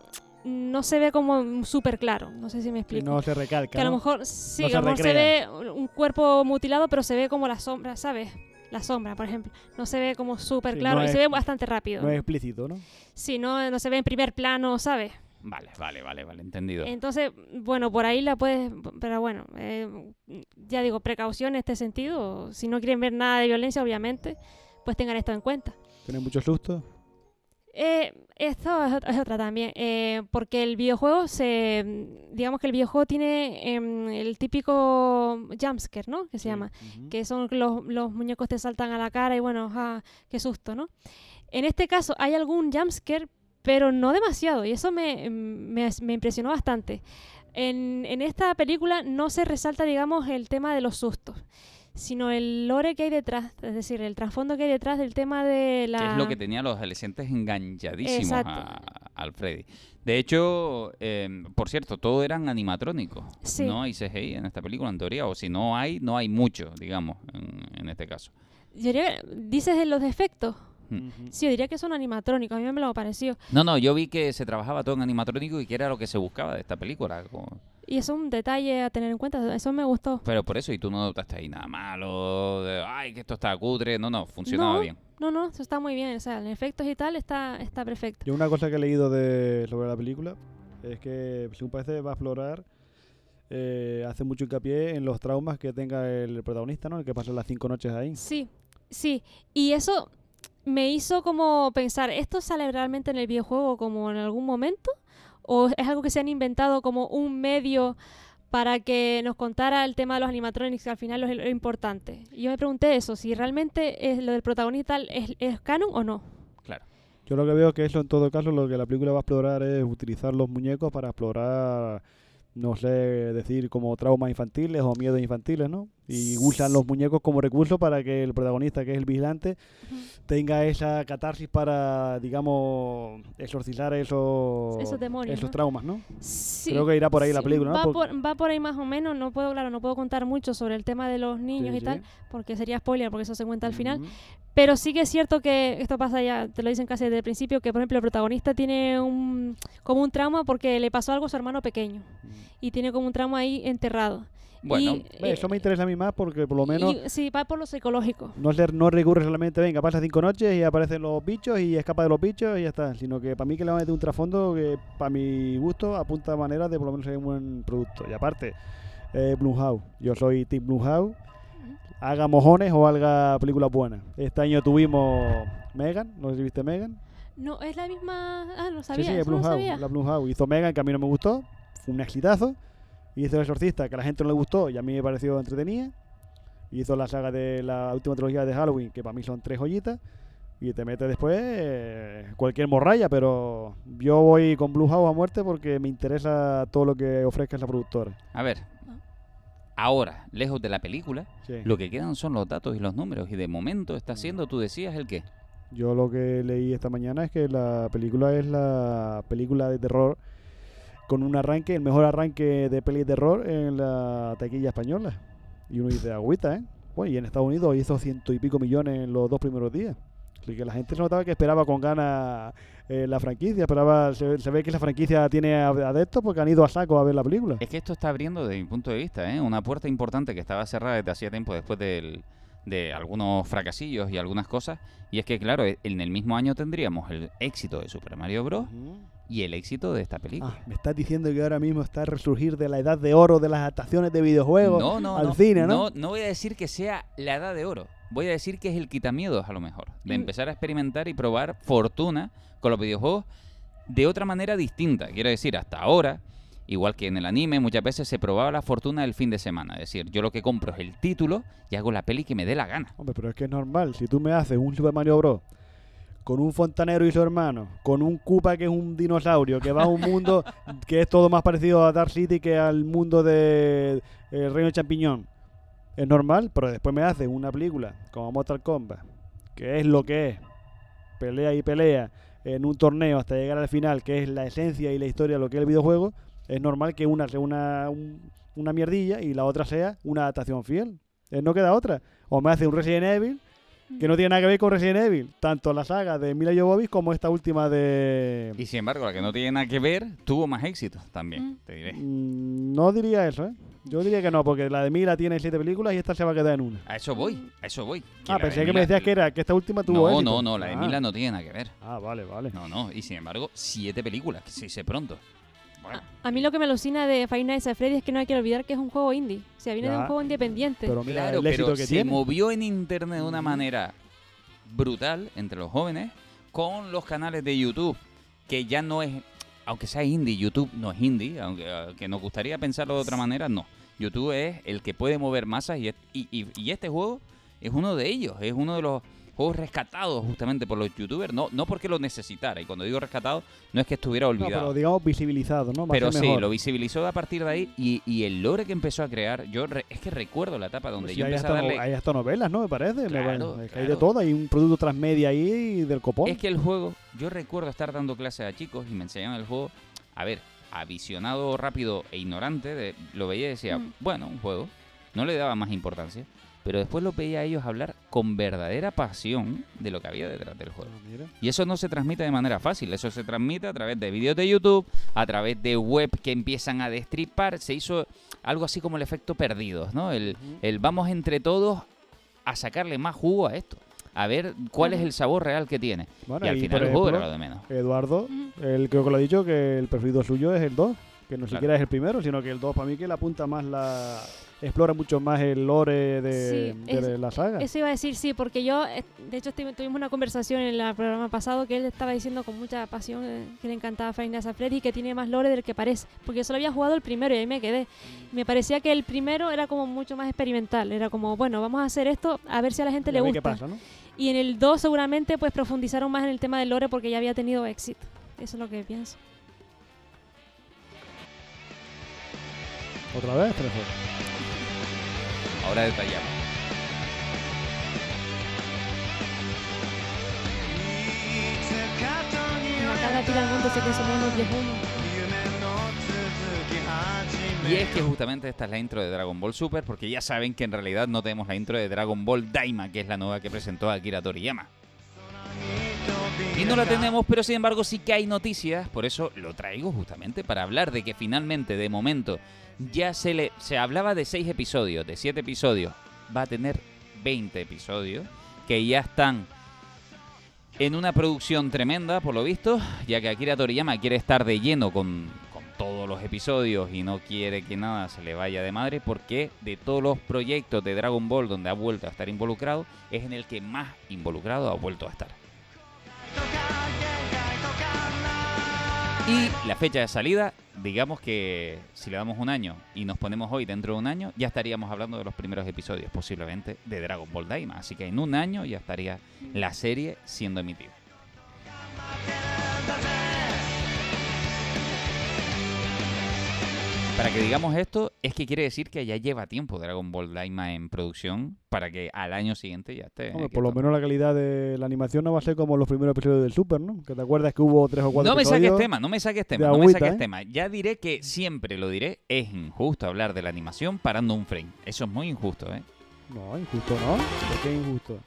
no se ve como súper claro. No sé si me explico. no se recalca. que a lo ¿no? mejor sí, No a lo mejor se ve un cuerpo mutilado, pero se ve como la sombra, ¿sabes? La sombra, por ejemplo. No se ve como súper Sí, claro no y es- se ve bastante rápido. No es explícito, ¿no? Sí, no, no se ve en primer plano, ¿sabes? Vale, vale, vale, vale, entendido. Entonces, bueno, por ahí la puedes, pero bueno, eh, ya digo, precaución en este sentido. Si no quieren ver nada de violencia, obviamente, pues tengan esto en cuenta. Tiene mucho susto. Eh, esto es, ot- es otra también, eh, porque el videojuego se, digamos que el videojuego tiene em, el típico jumpscare, ¿no? Que se llama, que son los, los muñecos te saltan a la cara y bueno, ja, qué susto, ¿no? En este caso hay algún jumpscare, pero no demasiado, y eso me, me, me impresionó bastante. En, en esta película no se resalta, digamos, el tema de los sustos, sino el lore que hay detrás, es decir, el trasfondo que hay detrás del tema de la... Que es lo que tenía a los adolescentes enganchadísimos a- al Freddy. De hecho, eh, por cierto, todo eran animatrónicos. Sí. No hay CGI en esta película, en teoría. O si no hay, no hay mucho, digamos, en, en este caso. Yo diría- ¿Dices de los defectos? Hmm. Sí, yo diría que son animatrónicos, a mí me lo pareció. No, no, yo vi que se trabajaba todo en animatrónico y que era lo que se buscaba de esta película. como- Y eso es un detalle a tener en cuenta, eso me gustó. Pero por eso, y tú no notaste ahí nada malo, de, ay, que esto está cutre. No, no, funcionaba no, bien. No, no, eso está muy bien, o sea, en efectos y tal está, está perfecto. Yo una cosa que he leído de, sobre la película es que, según parece, va a explorar, eh, hace mucho hincapié en los traumas que tenga el protagonista, ¿no? El que pasó las cinco noches ahí. Sí, sí, y eso me hizo como pensar, ¿esto sale realmente en el videojuego como en algún momento? ¿O es algo que se han inventado como un medio para que nos contara el tema de los animatronics, que al final es lo importante? Y yo me pregunté eso, si realmente es lo del protagonista es, es canon o no. Claro. Yo lo que veo que eso, en todo caso, lo que la película va a explorar es utilizar los muñecos para explorar, no sé, decir como traumas infantiles o miedos infantiles, ¿no? Y usan los muñecos como recurso para que el protagonista, que es el vigilante, tenga esa catarsis para, digamos, exorcizar esos, Esos demonios, esos ¿no? traumas, ¿no? Sí, Creo que irá por ahí la película, ¿no? Va Por- va por ahí más o menos, no puedo, claro, no puedo contar mucho sobre el tema de los niños Sí, y tal, porque sería spoiler, porque eso se cuenta al final. Pero sí que es cierto que esto pasa ya, te lo dicen casi desde el principio, que por ejemplo el protagonista tiene un como un trauma porque le pasó algo a su hermano pequeño y tiene como un trauma ahí enterrado. Bueno, Y, eh, Eso me interesa a mí más porque por lo menos y- sí, va por lo psicológico. no, se, no recurre solamente, venga, pasa cinco noches y aparecen los bichos y escapa de los bichos y ya está. Sino que para mí que le van a meter un trasfondo que para mi gusto apunta a maneras de por lo menos ser un buen producto. Y aparte, eh, Blumhouse. Yo soy Team Blumhouse. Haga mojones o haga películas buenas. Este año tuvimos Megan, no sé si viste Megan. No, es la misma. Ah, no sabía. sí, sí, eso no Blumhouse, sabía. la Blumhouse. Hizo Megan, que a mí no me gustó. Fue un exitazo. Hizo El Exorcista, que a la gente no le gustó y a mí me pareció entretenida. Hizo la saga de la última trilogía de Halloween, que para mí son tres joyitas. Y te mete después eh, cualquier morralla, pero yo voy con Blumhouse a muerte porque me interesa todo lo que ofrezca esa productora. a ver. Ahora, lejos de la película, Sí. lo que quedan son los datos y los números. Y de momento está siendo, tú decías, el qué. Yo lo que leí esta mañana es que la película es la película de terror con un arranque, el mejor arranque de peli de terror en la taquilla española. Y uno dice, agüita, ¿eh? Bueno, y en Estados Unidos hizo ciento y pico millones en los dos primeros días. Así que la gente se notaba que esperaba con ganas eh, la franquicia, esperaba, se, se ve que la franquicia tiene adeptos porque han ido a saco a ver la película. Es que esto está abriendo, desde mi punto de vista, ¿eh? una puerta importante que estaba cerrada desde hacía tiempo después del- de algunos fracasillos y algunas cosas. Y es que, claro, en el mismo año tendríamos el éxito de Super Mario Bros. Y el éxito de esta película. Ah, me estás diciendo que ahora mismo está a resurgir de la edad de oro de las adaptaciones de videojuegos no, no, al no, cine, ¿no? no, no voy a decir que sea la edad de oro. Voy a decir que es el quitamiedos, a lo mejor. De Mm. empezar a experimentar y probar fortuna con los videojuegos de otra manera distinta. Quiero decir, hasta ahora, igual que en el anime, muchas veces se probaba la fortuna del fin de semana. Es decir, yo lo que compro es el título y hago la peli que me dé la gana. Hombre, pero es que es normal. Si tú me haces un Super Mario Bros. Con un fontanero y su hermano, con un Koopa que es un dinosaurio, que va a un <laughs> mundo que es todo más parecido a Dark City que al mundo de El Reino de Champiñón. Es normal, pero después me haces una película como Mortal Kombat, que es lo que es. Pelea y pelea en un torneo hasta llegar al final, que es la esencia y la historia de lo que es el videojuego. Es normal que una sea una, un- una mierdilla y la otra sea una adaptación fiel. Eh, no queda otra. O me hace un Resident Evil que no tiene nada que ver con Resident Evil, tanto la saga de Mila Jovovich como esta última de... Y sin embargo, la que no tiene nada que ver, tuvo más éxito también, te diré. Mm, No diría eso, ¿eh? Yo diría que no, porque la de Mila tiene siete películas y esta se va a quedar en una. A eso voy, a eso voy. Ah, pensé que me decías que era que esta última tuvo No, éxito. no, no, la de Ah. Mila no tiene nada que ver. Ah, vale, vale. No, no, y sin embargo, siete películas, que se dice pronto. Bueno, A mí lo que me alucina de Five Nights at Freddy es que no hay que olvidar que es un juego indie. O sea, viene de un juego independiente. Pero mira claro, el éxito pero que se tiene. movió en internet de una manera brutal entre los jóvenes con los canales de YouTube, que ya no es, aunque sea indie, YouTube no es indie, aunque, aunque nos gustaría pensarlo de otra manera, no. YouTube es el que puede mover masas y, y- y este juego es uno de ellos, es uno de los juegos rescatados justamente por los youtubers, no, no porque lo necesitara, y cuando digo rescatado no es que estuviera No, olvidado. pero digamos visibilizado, ¿no? Va Pero sí, mejor. lo visibilizó a partir de ahí y, y el lore que empezó a crear, yo re- es que recuerdo la etapa donde Pues yo hay, empecé hasta, a darle... no- hay hasta novelas, ¿no? Me parece. Me Claro, parece. Es que hay de todo, hay un producto transmedia ahí del copón. Es que el juego, yo recuerdo estar dando clases a chicos y me enseñaban el juego, a ver, avisionado rápido e ignorante, de, lo veía y decía, Mm. bueno, un juego, no le daba más importancia, pero después los veía a ellos hablar con verdadera pasión de lo que había detrás del juego. Ah, mira. Y eso no se transmite de manera fácil, eso se transmite a través de vídeos de YouTube, a través de web que empiezan a destripar, se hizo algo así como el efecto perdidos, ¿no? El, el vamos entre todos a sacarle más jugo a esto, a ver cuál es el sabor real que tiene. Bueno, y al y, final el juego era lo de menos. Eduardo, él creo que lo ha dicho, que el preferido suyo es el 2, que no Claro. siquiera es el primero, sino que el 2 para mí que le apunta más la... explora mucho más el lore de, Sí, de es- la saga. Eso iba a decir, sí, porque yo, eh, de hecho, tuvimos una conversación en el programa pasado que él estaba diciendo con mucha pasión eh, que le encantaba at Freddy y que tiene más lore del que parece. Porque yo solo había jugado el primero y ahí me quedé. Me parecía que el primero era como mucho más experimental. Era como, bueno, vamos a hacer esto a ver si a la gente le gusta. qué pasa, ¿no? Y en el 2 seguramente pues profundizaron más en el tema del lore porque ya había tenido éxito. Eso es lo que pienso. ¿Otra vez? Tres unos viejunos. Y es que justamente esta es la intro de Dragon Ball Super, porque ya saben que en realidad no tenemos la intro de Dragon Ball Daima, que es la nueva que presentó Akira Toriyama. Y no la tenemos, pero sin embargo sí que hay noticias, por eso lo traigo justamente para hablar de que finalmente, de momento, ya se le se hablaba de seis episodios, de siete episodios, va a tener 20 episodios que ya están en una producción tremenda, por lo visto, ya que Akira Toriyama quiere estar de lleno con, con todos los episodios y no quiere que nada se le vaya de madre, porque de todos los proyectos de Dragon Ball donde ha vuelto a estar involucrado, es en el que más involucrado ha vuelto a estar. Y la fecha de salida, digamos que si le damos un año y nos ponemos hoy dentro de un año, ya estaríamos hablando de los primeros episodios, posiblemente, de Dragon Ball Daima. Así que en un año ya estaría la serie siendo emitida. Para que digamos esto, es que quiere decir que ya lleva tiempo Dragon Ball Daima en producción para que al año siguiente ya esté. Hombre, por lo menos la calidad de la animación no va a ser como los primeros episodios del Super, ¿no? Que te acuerdas que hubo tres o cuatro No me saques tema, no me saques tema, de no me saques ¿eh? tema. Ya diré que siempre lo diré, es injusto hablar de la animación parando un frame. Eso es muy injusto, ¿eh? No, injusto, ¿no? ¿Por qué injusto?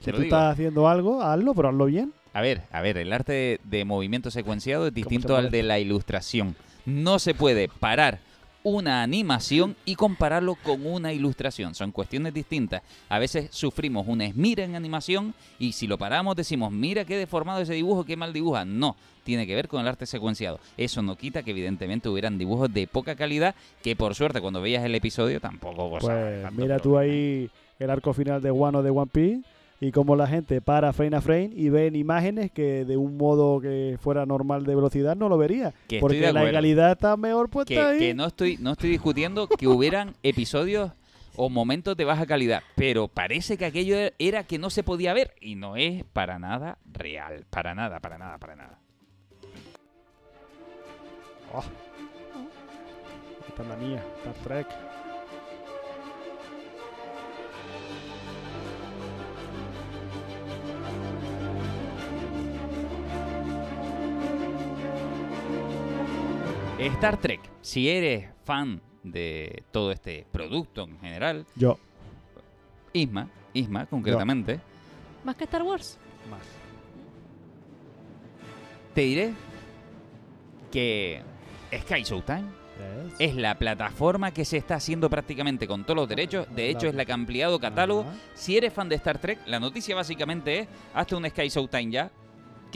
Si tú digo. estás haciendo algo, hazlo, pero hazlo bien. A ver, a ver, el arte de, de movimiento secuenciado es distinto al de la ilustración. No se puede parar una animación y compararlo con una ilustración. Son cuestiones distintas. A veces sufrimos una esmira en animación y si lo paramos decimos, mira qué deformado ese dibujo, qué mal dibuja. No, tiene que ver con el arte secuenciado. Eso no quita que evidentemente hubieran dibujos de poca calidad que por suerte cuando veías el episodio tampoco gozabas Pues mira tú ahí el arco final de Wano de One Piece y cómo la gente para frame a frame y ven imágenes que de un modo que fuera normal de velocidad no lo vería. Que porque la calidad está mejor puesta que, ahí. que no estoy no estoy discutiendo que hubieran <laughs> episodios o momentos de baja calidad, pero parece que aquello era que no se podía ver y no es para nada real, para nada, para nada, para nada. Oh. Esta es la mía, Star Trek. Star Trek, si eres fan de todo este producto en general, Yo. Isma, Isma concretamente, Más que Star Wars. Más. te diré que Sky Showtime es la plataforma que se está haciendo prácticamente con todos los derechos. De hecho, es la que ha ampliado catálogo. Si eres fan de Star Trek, la noticia básicamente es: hazte un Sky Showtime ya.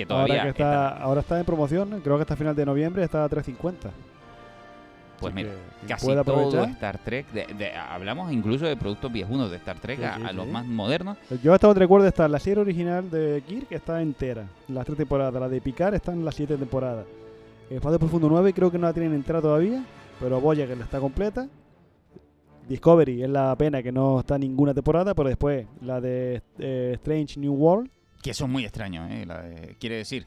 Que Ahora, que está, ahora está en promoción, creo que hasta final de noviembre está a 3.50. Pues Así mira, casi todo. Star Trek. de- de- hablamos incluso de productos viejunos de Star Trek Sí, a, sí, a los sí. más modernos. Yo hasta donde recuerdo está la serie original de Kirk, está entera. Las tres temporadas. La de Picard está en las siete temporadas. El Espacio Profundo 9 creo que no la tienen entera todavía, pero Voyager está completa. Discovery es la pena que no está ninguna temporada, pero después la de eh, Strange New World, Que eso es muy extraño, ¿eh? La de- quiere decir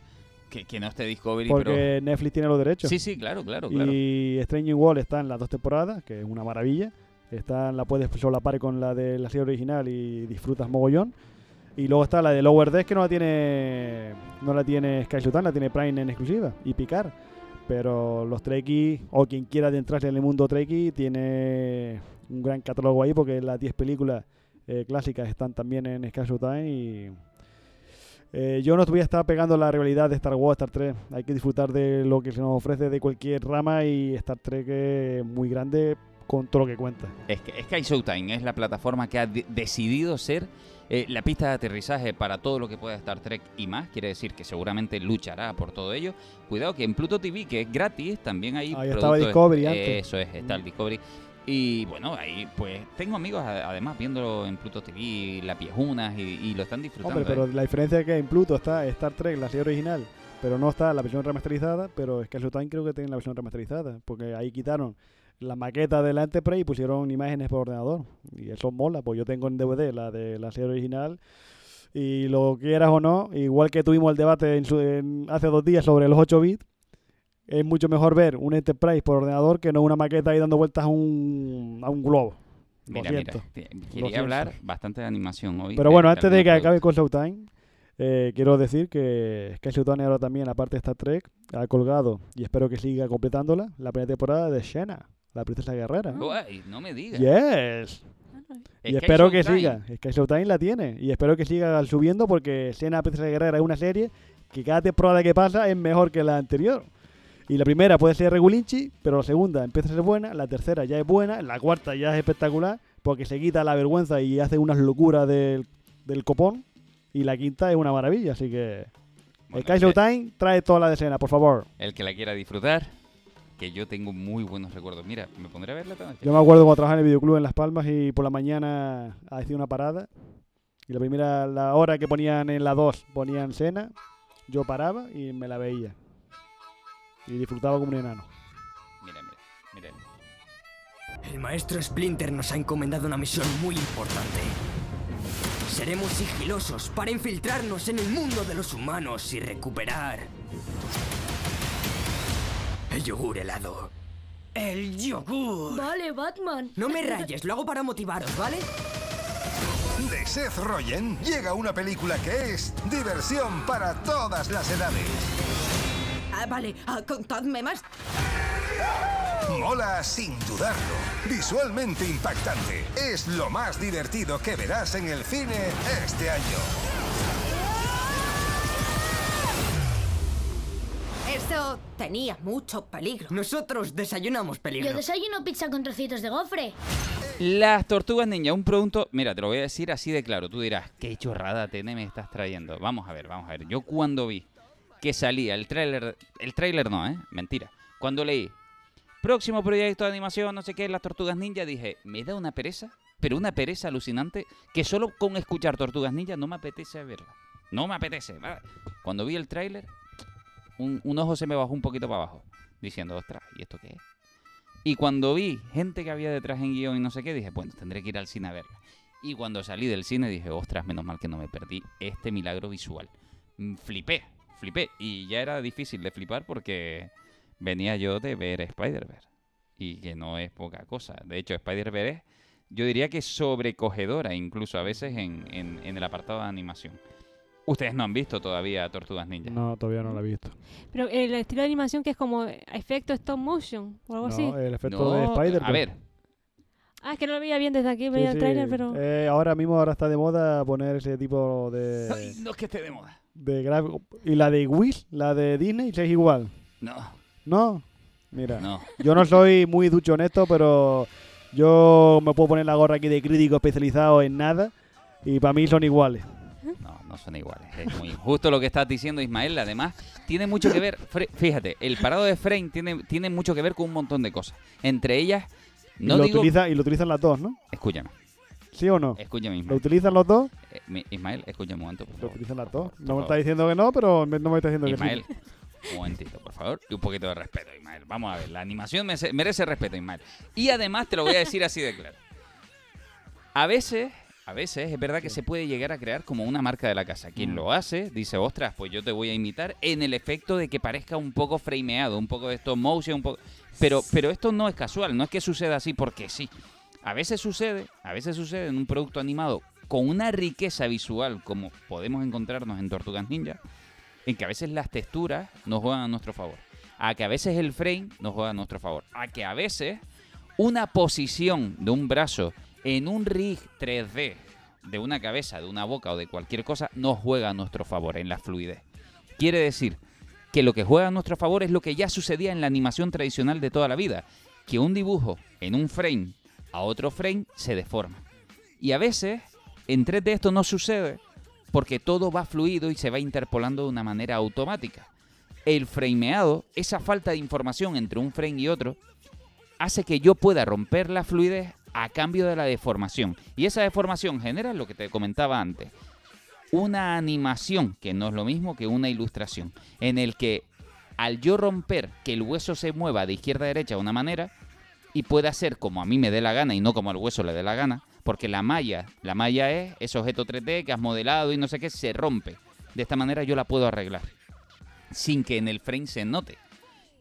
que, que no esté Discovery, porque pero. Netflix tiene los derechos. Sí, sí, claro, claro, claro. Y Strange New World está en las dos temporadas, que es una maravilla. Está, la puedes solapar con la de la serie original y disfrutas mogollón. Y luego está la de Lower Decks que no la tiene no la tiene Sky la tiene Prime en exclusiva y Picar. Pero los Trekkies, o quien quiera adentrarse en el mundo Trekkie, tiene un gran catálogo ahí porque las 10 películas eh, clásicas están también en Sky y eh, yo no voy a estar pegando la rivalidad de Star Wars, Star Trek. Hay que disfrutar de lo que se nos ofrece de cualquier rama y Star Trek es muy grande con todo lo que cuenta. Es que Sky Showtime es la plataforma que ha de- decidido ser eh, la pista de aterrizaje para todo lo que pueda Star Trek y más. Quiere decir que seguramente luchará por todo ello. Cuidado que en Pluto TV, que es gratis, también hay Ahí estaba Discovery antes. Eso es, está el Discovery. Y bueno, ahí pues tengo amigos además viéndolo en Pluto TV, las viejunas y, y lo están disfrutando. Hombre, pero ¿eh? la diferencia es que en Pluto está Star Trek, la serie original, pero no está la versión remasterizada, pero Sky Showtime creo que tiene la versión remasterizada, porque ahí quitaron la maqueta de la Enterprise y pusieron imágenes por ordenador. Y eso mola, pues yo tengo en DVD la de la serie original. Y lo quieras o no, igual que tuvimos el debate en su- en- hace dos días sobre los 8 bits, es mucho mejor ver un Enterprise por ordenador que no una maqueta ahí dando vueltas a un, a un globo. Lo Mira, siento. mira, quería hablar bastante de animación hoy. Pero bueno, antes de que acabe con Showtime, eh, quiero decir que Sky Showtime ahora también, aparte de Star Trek, ha colgado, y espero que siga completándola, la primera temporada de Shena, la princesa guerrera. Guay, no me digas. Yes. Y Sky espero que siga. Sky Showtime la tiene. Y espero que siga subiendo porque Shena, princesa guerrera, es una serie que cada temporada que pasa es mejor que la anterior. Y la primera puede ser regulinchi, pero la segunda empieza a ser buena, la tercera ya es buena, la cuarta ya es espectacular, porque se quita la vergüenza y hace unas locuras del, del copón. Y la quinta es una maravilla, así que... el Kaizo este- Time trae toda la decena, por favor. El que la quiera disfrutar, que yo tengo muy buenos recuerdos. Mira, me pondré a verla noche. Yo me acuerdo cuando trabajaba en el videoclub en Las Palmas y por la mañana hacía una parada. Y la primera, la hora que ponían en la 2, ponían cena. Yo paraba y me la veía. Y disfrutaba como un enano. Mira, mira, mira. El maestro Splinter nos ha encomendado una misión muy importante. Seremos sigilosos para infiltrarnos en el mundo de los humanos y recuperar el yogur helado. El yogur. Vale, Batman. No me rayes, lo hago para motivaros, ¿vale? De Seth Rogen llega una película que es diversión para todas las edades. Ah, vale, ah, contadme más. Mola sin dudarlo. Visualmente impactante. Es lo más divertido que verás en el cine este año. Eso tenía mucho peligro. Nosotros desayunamos peligro. Yo desayuno pizza con trocitos de gofre. Las Tortugas Ninja, un producto, mira, te lo voy a decir así de claro. Tú dirás, qué chorrada TN me estás trayendo. Vamos a ver, vamos a ver. Yo cuando vi que salía el tráiler, el tráiler no, ¿eh? Mentira. Cuando leí, próximo proyecto de animación, no sé qué, Las Tortugas Ninja, dije, me da una pereza, pero una pereza alucinante, que solo con escuchar Tortugas Ninja no me apetece verla. No me apetece. Cuando vi el tráiler, un, un ojo se me bajó un poquito para abajo, diciendo, ostras, ¿y esto qué es? Y cuando vi gente que había detrás en guion y no sé qué, dije, bueno, tendré que ir al cine a verla. Y cuando salí del cine dije, ostras, menos mal que no me perdí este milagro visual. Mm, Flipé, flipé. Y ya era difícil de flipar porque venía yo de ver Spider-Verse. Y que no es poca cosa. De hecho, Spider-Verse es, yo diría que sobrecogedora incluso a veces en, en- en el apartado de animación. Ustedes no han visto todavía Tortugas Ninja. No, todavía no la he visto. Pero el estilo de animación que es como efecto stop motion o algo así. No, el efecto No, de Spider. a ver. Ah, es que no lo veía bien desde aquí, Sí, veía el sí. trailer, pero... Eh, ahora mismo ahora está de moda poner ese tipo de... Ay, no es que esté de moda. De gráfico. Y la de Wish, la de Disney, es igual. No. ¿No? Mira, No. yo no soy muy ducho en esto, pero yo me puedo poner la gorra aquí de crítico especializado en nada y para mí son iguales. No, no son iguales. Es muy injusto lo que estás diciendo, Ismael. Además, tiene mucho que ver. Fíjate, el parado de frame tiene, tiene mucho que ver con un montón de cosas. Entre ellas, Y, no lo digo. utiliza- y lo utilizan las dos, ¿no? Escúchame, ¿Sí o no? escúchame, ¿Lo Ismael. utilizan los dos? Eh, mi- Ismael, escúchame un momento, por Lo favor. utilizan las dos. No me favor. está diciendo que no, pero me- no me está diciendo que Ismael, sí. un momentito, por favor. Y un poquito de respeto, Ismael. Vamos a ver, la animación merece, merece respeto, Ismael. Y además te lo voy a decir así de claro. A veces, a veces es verdad que se puede llegar a crear como una marca de la casa. Quien Mm. lo hace dice, ostras, pues yo te voy a imitar en el efecto de que parezca un poco frameado, un poco de stop motion, un poco... Pero, pero esto no es casual, no es que suceda así porque sí. A veces sucede, a veces sucede en un producto animado con una riqueza visual como podemos encontrarnos en Tortugas Ninja, en que a veces las texturas nos juegan a nuestro favor, a que a veces el frame nos juega a nuestro favor, a que a veces una posición de un brazo en un rig 3D de una cabeza, de una boca o de cualquier cosa nos juega a nuestro favor en la fluidez. Quiere decir que lo que juega a nuestro favor es lo que ya sucedía en la animación tradicional de toda la vida, que un dibujo en un frame a otro frame se deforma. Y a veces en 3D esto no sucede porque todo va fluido y se va interpolando de una manera automática. El frameado, esa falta de información entre un frame y otro, hace que yo pueda romper la fluidez a cambio de la deformación. Y esa deformación genera lo que te comentaba antes. Una animación, que no es lo mismo que una ilustración, en el que al yo romper que el hueso se mueva de izquierda a derecha de una manera, y pueda ser como a mí me dé la gana y no como al hueso le dé la gana, porque la malla, la malla es ese objeto 3D que has modelado y no sé qué, se rompe. De esta manera yo la puedo arreglar, sin que en el frame se note.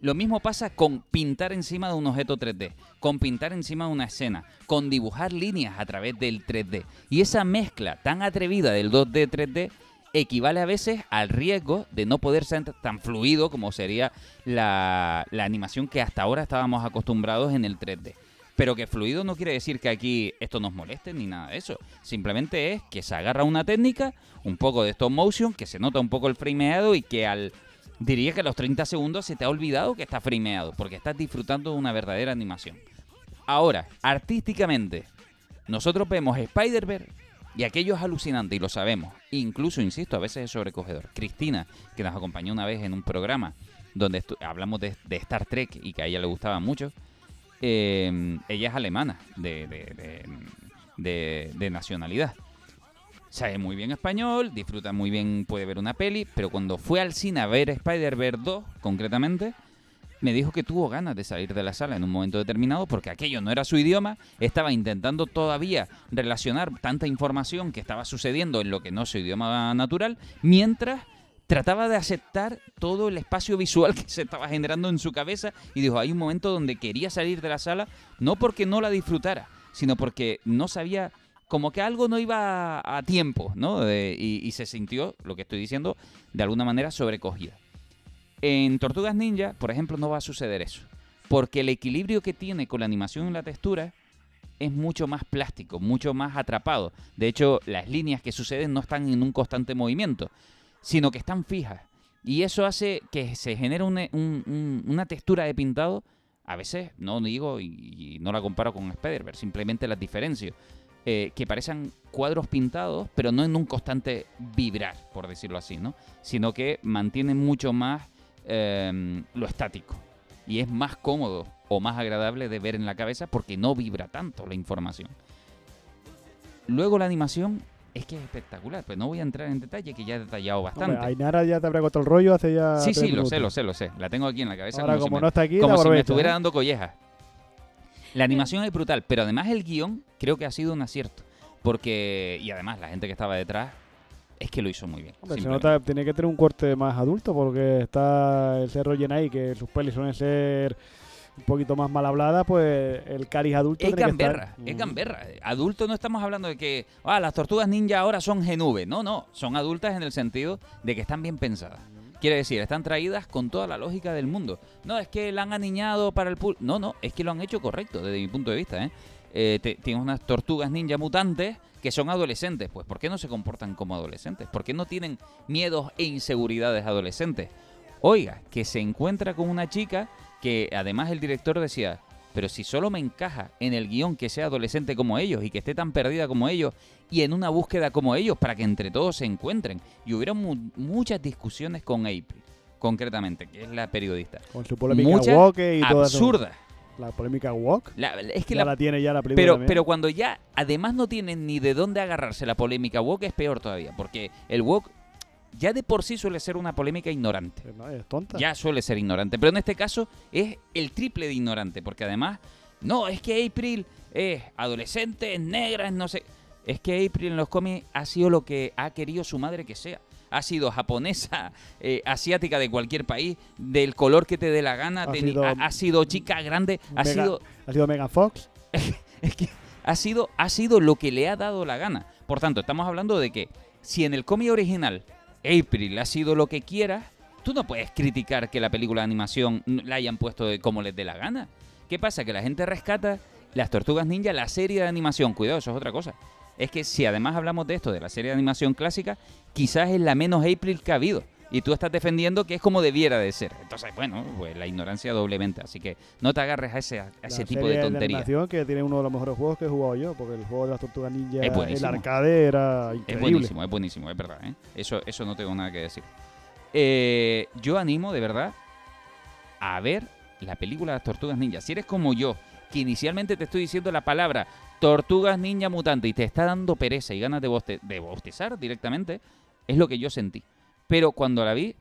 Lo mismo pasa con pintar encima de un objeto 3D, con pintar encima de una escena, con dibujar líneas a través del 3D. Y esa mezcla tan atrevida del 2D 3D equivale a veces al riesgo de no poder ser tan fluido como sería la, la animación que hasta ahora estábamos acostumbrados en el 3D. Pero que fluido no quiere decir que aquí esto nos moleste ni nada de eso. Simplemente es que se agarra una técnica, un poco de stop motion, que se nota un poco el frameado y que al diría que a los 30 segundos se te ha olvidado que está frameado, porque estás disfrutando de una verdadera animación. Ahora, artísticamente, nosotros vemos Spider-Verse y aquello es alucinante y lo sabemos. Incluso, insisto, a veces es sobrecogedor. Cristina, que nos acompañó una vez en un programa donde hablamos de, Star Trek y que a ella le gustaba mucho, eh, ella es alemana de- de- de nacionalidad. Sabe muy bien español, disfruta muy bien, puede ver una peli, pero cuando fue al cine a ver Spider-Verse 2, concretamente, me dijo que tuvo ganas de salir de la sala en un momento determinado porque aquello no era su idioma, estaba intentando todavía relacionar tanta información que estaba sucediendo en lo que no es su idioma natural, mientras trataba de aceptar todo el espacio visual <laughs> que se estaba generando en su cabeza y dijo, hay un momento donde quería salir de la sala, no porque no la disfrutara, sino porque no sabía, como que algo no iba a, tiempo, ¿no? De- y, y se sintió, lo que estoy diciendo, de alguna manera sobrecogida. En Tortugas Ninja, por ejemplo, no va a suceder eso. Porque el equilibrio que tiene con la animación y la textura es mucho más plástico, mucho más atrapado. De hecho, las líneas que suceden no están en un constante movimiento, sino que están fijas. Y eso hace que se genere una, un- un- una textura de pintado. A veces, no digo y, y no la comparo con Spider-Verse, simplemente las diferencio. eh, que parecen cuadros pintados, pero no en un constante vibrar, por decirlo así, ¿no? Sino que mantienen mucho más eh, lo estático. Y es más cómodo o más agradable de ver en la cabeza porque no vibra tanto la información. Luego la animación es que es espectacular, pero no voy a entrar en detalle que ya he detallado bastante. Hombre, Ainara ya te habrá cortado el rollo hace ya. Sí, sí, lo sé, lo sé, lo sé. La tengo aquí en la cabeza. Ahora, como, como si no me, está aquí, como si me estuviera ¿eh? dando collejas. La animación es brutal, pero además el guion creo que ha sido un acierto. Porque, y además la gente que estaba detrás es que lo hizo muy bien. Hombre, se nota, tiene que tener un corte más adulto porque está el cerro ahí que sus pelis suelen ser un poquito más mal habladas, pues el cariz adulto Es tiene que estar- gamberra, es gamberra. Adulto no estamos hablando de que ah, las tortugas ninja ahora son genube. No, no, son adultas en el sentido de que están bien pensadas. Quiere decir, están traídas con toda la lógica del mundo. No, es que la han aniñado para el pool. No, no, es que lo han hecho correcto desde mi punto de vista. ¿eh? Eh, te- tienes unas tortugas ninja mutantes que son adolescentes. Pues, ¿por qué no se comportan como adolescentes? ¿Por qué no tienen miedos e inseguridades adolescentes? Oiga, que se encuentra con una chica que además el director decía, pero si solo me encaja en el guion que sea adolescente como ellos y que esté tan perdida como ellos y en una búsqueda como ellos para que entre todos se encuentren. Y hubieron mu- muchas discusiones con April, concretamente, que es la periodista. Con su polémica Muchas y todo absurdas. La polémica woke. La- es que ya la- la, tiene ya la película pero, también. pero cuando ya además no tienen ni de dónde agarrarse la polémica woke es peor todavía, porque el woke ya de por sí suele ser una polémica ignorante. No, es tonta. Ya suele ser ignorante, pero en este caso es el triple de ignorante, porque además, no, es que April es adolescente, es negra, es no sé. Es que April en los cómics ha sido lo que ha querido su madre que sea. Ha sido japonesa, <laughs> eh, asiática de cualquier país, del color que te dé la gana, Ha sido- ha, ha sido chica grande, ha Mega- sido ha sido Megan Fox. <laughs> ha sido, ha sido lo que le ha dado la gana. Por tanto, estamos hablando de que si en el cómic original April ha sido lo que quiera, tú no puedes criticar que la película de animación la hayan puesto de como les dé la gana. ¿Qué pasa? Que la gente rescata las Tortugas Ninja, la serie de animación. Cuidado, eso es otra cosa. Es que si además hablamos de esto, de la serie de animación clásica, quizás es la menos April que ha habido. Y tú estás defendiendo que es como debiera de ser. Entonces, bueno, pues la ignorancia doblemente. Así que no te agarres a ese, a ese La tipo serie de tonterías. animación que tiene uno de los mejores juegos que he jugado yo, porque el juego de las tortugas ninja, Es el arcade era Es increíble. buenísimo, es buenísimo, es verdad. ¿eh? Eso, eso no tengo nada que decir. Eh, yo animo, de verdad, a ver la película de las Tortugas Ninja. Si eres como yo, que inicialmente te estoy diciendo la palabra Tortugas Ninja Mutante y te está dando pereza y ganas de, boste- bostezar directamente, es lo que yo sentí. Pero cuando la vi,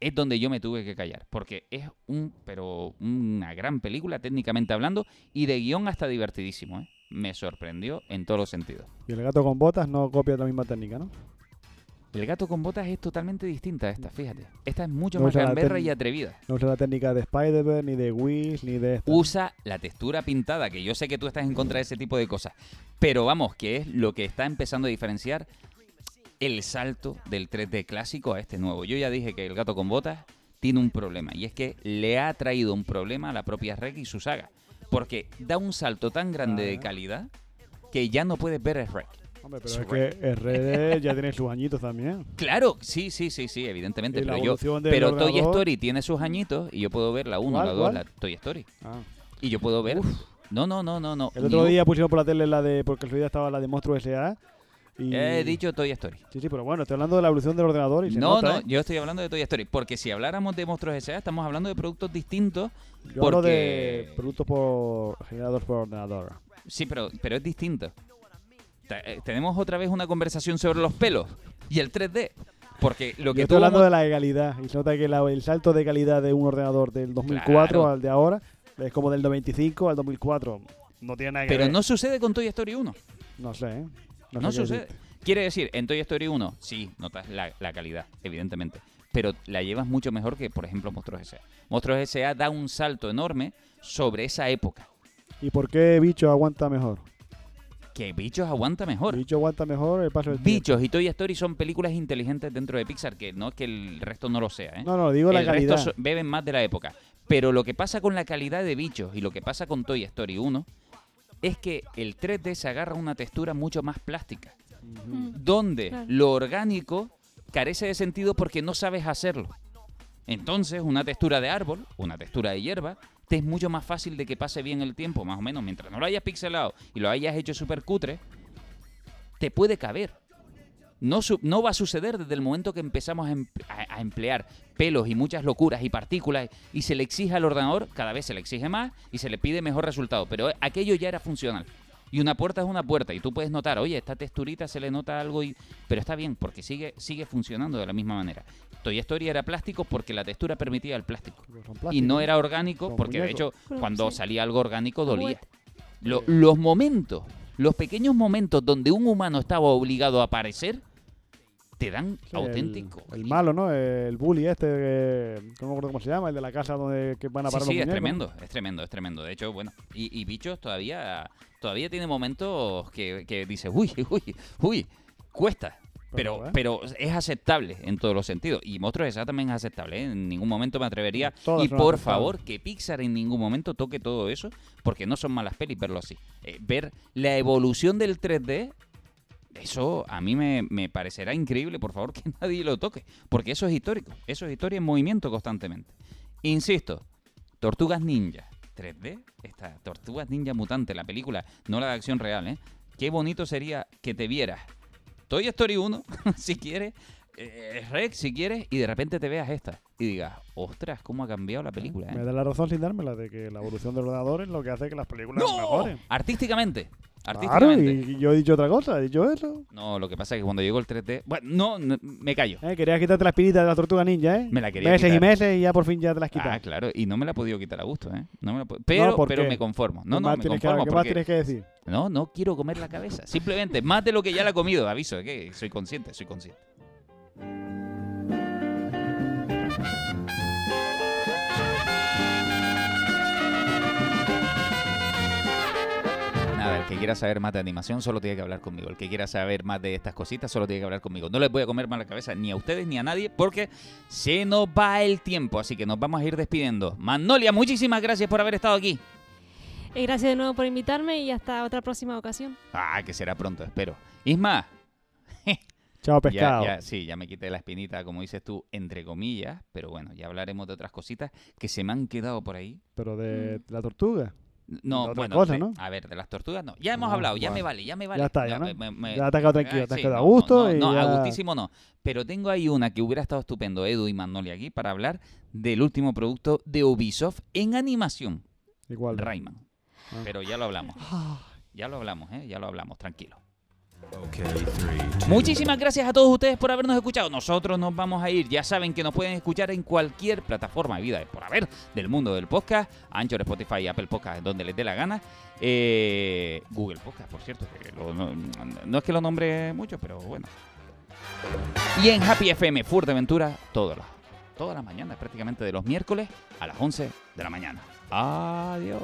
es donde yo me tuve que callar. Porque es un, pero una gran película, técnicamente hablando, y de guion hasta divertidísimo. ¿eh? Me sorprendió en todos los sentidos. Y el gato con botas no copia la misma técnica, ¿no? El gato con botas es totalmente distinta a esta, fíjate. Esta es mucho No más gamberra y atrevida. No usa la técnica de Spider-Man, ni de Wish, ni de esta. Usa la textura pintada, que yo sé que tú estás en contra de ese tipo de cosas. Pero vamos, que es lo que está empezando a diferenciar el salto del 3D clásico a este nuevo. Yo ya dije que el gato con botas tiene un problema. Y es que le ha traído un problema a la propia Rec y su saga. Porque da un salto tan grande de calidad que ya no puedes ver el Rec. Hombre, pero es que Red ya tiene sus añitos también. <laughs> Claro, sí, sí, sí, sí, evidentemente. Pero, yo, pero Toy Story tiene sus añitos y yo puedo ver la 1, ¿Cuál, la 2, cuál? la Toy Story. Ah. Y yo puedo ver. No, no, no, no, no. El otro día pusimos por la tele la de. Porque el día estaba la de Monstruo S.A. Y... He dicho Toy Story. Sí, sí, pero bueno, estoy hablando de la evolución del ordenador y se No, nota, no, ¿eh? yo estoy hablando de Toy Story. Porque si habláramos de Monstruos S.A., estamos hablando de productos distintos. Yo porque... hablo de productos por generados por ordenador. Sí, pero, pero es distinto. Eh, Tenemos otra vez una conversación sobre los pelos y el 3D. Porque lo que estoy hablando de la calidad. Y se nota que la- el salto de calidad de un ordenador del 2004 Claro. al de ahora es como del 95 al 2004. No tiene nada que Pero ver. no sucede con Toy Story 1. No sé, ¿eh? No, sé qué sucede. Quiere decir, en Toy Story 1, sí, notas la, la calidad, evidentemente. Pero la llevas mucho mejor que, por ejemplo, Monstruos S.A. Monstruos S.A. da un salto enorme sobre esa época. ¿Y por qué Bicho aguanta mejor? Que Bichos aguanta mejor. Bicho aguanta mejor el paso del tiempo. Bichos y Toy Story son películas inteligentes dentro de Pixar, que no es que el resto no lo sea. ¿eh? No, no, digo la el calidad. resto beben más de la época. Pero lo que pasa con la calidad de Bichos y lo que pasa con Toy Story 1 es que el 3D se agarra a una textura mucho más plástica. Donde Claro. lo orgánico carece de sentido porque no sabes hacerlo. Entonces, una textura de árbol, una textura de hierba, te es mucho más fácil de que pase bien el tiempo, más o menos. Mientras no lo hayas pixelado y lo hayas hecho súper cutre, te puede caber. No, no va a suceder desde el momento que empezamos a, em- a- a emplear pelos y muchas locuras y partículas y se le exige al ordenador, cada vez se le exige más y se le pide mejor resultado. Pero aquello ya era funcional. Y una puerta es una puerta y tú puedes notar, oye, esta texturita se le nota algo, y... pero está bien porque sigue, sigue funcionando de la misma manera. Toy Story era plástico porque la textura permitía el plástico. Y no era orgánico porque de hecho cuando sí. salía algo orgánico dolía. Lo- los momentos, los pequeños momentos donde un humano estaba obligado a aparecer, te dan Sí, auténtico. El, el malo, ¿no? El bully este, que, no me acuerdo cómo se llama, el de la casa donde que van a Sí, parar sí, los es muñecos. tremendo, es tremendo, es tremendo. De hecho, bueno, y, y Bichos todavía, todavía tiene momentos que, que dices, uy, uy, uy, cuesta. Pero, Pero, ¿eh? pero es aceptable en todos los sentidos. Y Monstruos S.A. también es aceptable. ¿eh? En ningún momento me atrevería. Todas y por favor, que Pixar en ningún momento toque todo eso, porque no son malas pelis verlo así. Eh, ver la evolución del 3D, eso a mí me, me parecerá increíble. Por favor, <laughs> que nadie lo toque, porque eso es histórico. Eso es historia en movimiento constantemente. Insisto, Tortugas Ninja 3D, esta Tortugas Ninja Mutante, la película, no la de acción real, ¿eh? Qué bonito sería que te vieras Toy Story 1, <laughs> si quieres, eh, Rex, si quieres, y de repente te veas esta y digas, ostras, cómo ha cambiado la película, Me ¿eh? da la razón sin dármela de que la evolución del ordenador es lo que hace que las películas ¡No! mejoren. Artísticamente, Claro, y yo he dicho otra cosa, he dicho eso. No, lo que pasa es que cuando llegó el 3D, bueno, no, no, me callo. Eh, querías quitarte la espinita de la tortuga ninja, ¿eh? Me la quería Meses y meses y ya por fin ya te las quitas. Ah, claro, y no me la he podido quitar a gusto, ¿eh? No me la pero, ¿por pero me conformo. ¿Qué No, no, me que- conformo ¿Qué más tienes que decir? no, no quiero comer la cabeza. Simplemente, más de lo que ya la he comido, aviso, ¿eh? que soy consciente, soy consciente. El que quiera saber más de animación solo tiene que hablar conmigo. El que quiera saber más de estas cositas solo tiene que hablar conmigo. No les voy a comer más la cabeza ni a ustedes ni a nadie porque se nos va el tiempo. Así que nos vamos a ir despidiendo. Magnolia, muchísimas gracias por haber estado aquí. Y gracias de nuevo por invitarme y hasta otra próxima ocasión. Ah, que será pronto, espero. Isma. <laughs> Chao, pescado. ya, sí, ya me quité la espinita, como dices tú, entre comillas. Pero bueno, ya hablaremos de otras cositas que se me han quedado por ahí. Pero de la tortuga. No, otra bueno, cosa, de- ¿no? a ver, de las tortugas no. Ya hemos Ah, hablado, ya me vale, ya me vale. Ya está, ya, ¿no? me- me- Ya te has quedado tranquilo, eh, te has quedado a no, gusto No, y no, a gustísimo no. Pero tengo ahí una que hubiera estado estupendo, Edu y Magnolia aquí, para hablar del último producto de Ubisoft en animación. Igual. Rayman. Ah. Pero ya lo hablamos. Ya lo hablamos, ¿eh? Ya lo hablamos, tranquilo. Muchísimas gracias a todos ustedes por habernos escuchado. Nosotros nos vamos a ir. Ya saben que nos pueden escuchar en cualquier plataforma de vida por haber del mundo del podcast. Anchor, Spotify, Apple Podcast, donde les dé la gana. Eh, Google Podcast, por cierto. no es que lo nombre mucho, pero bueno. Y en Happy FM Fuerteventura, todas las, todas las mañanas, prácticamente de los miércoles a las 11 de la mañana. Adiós.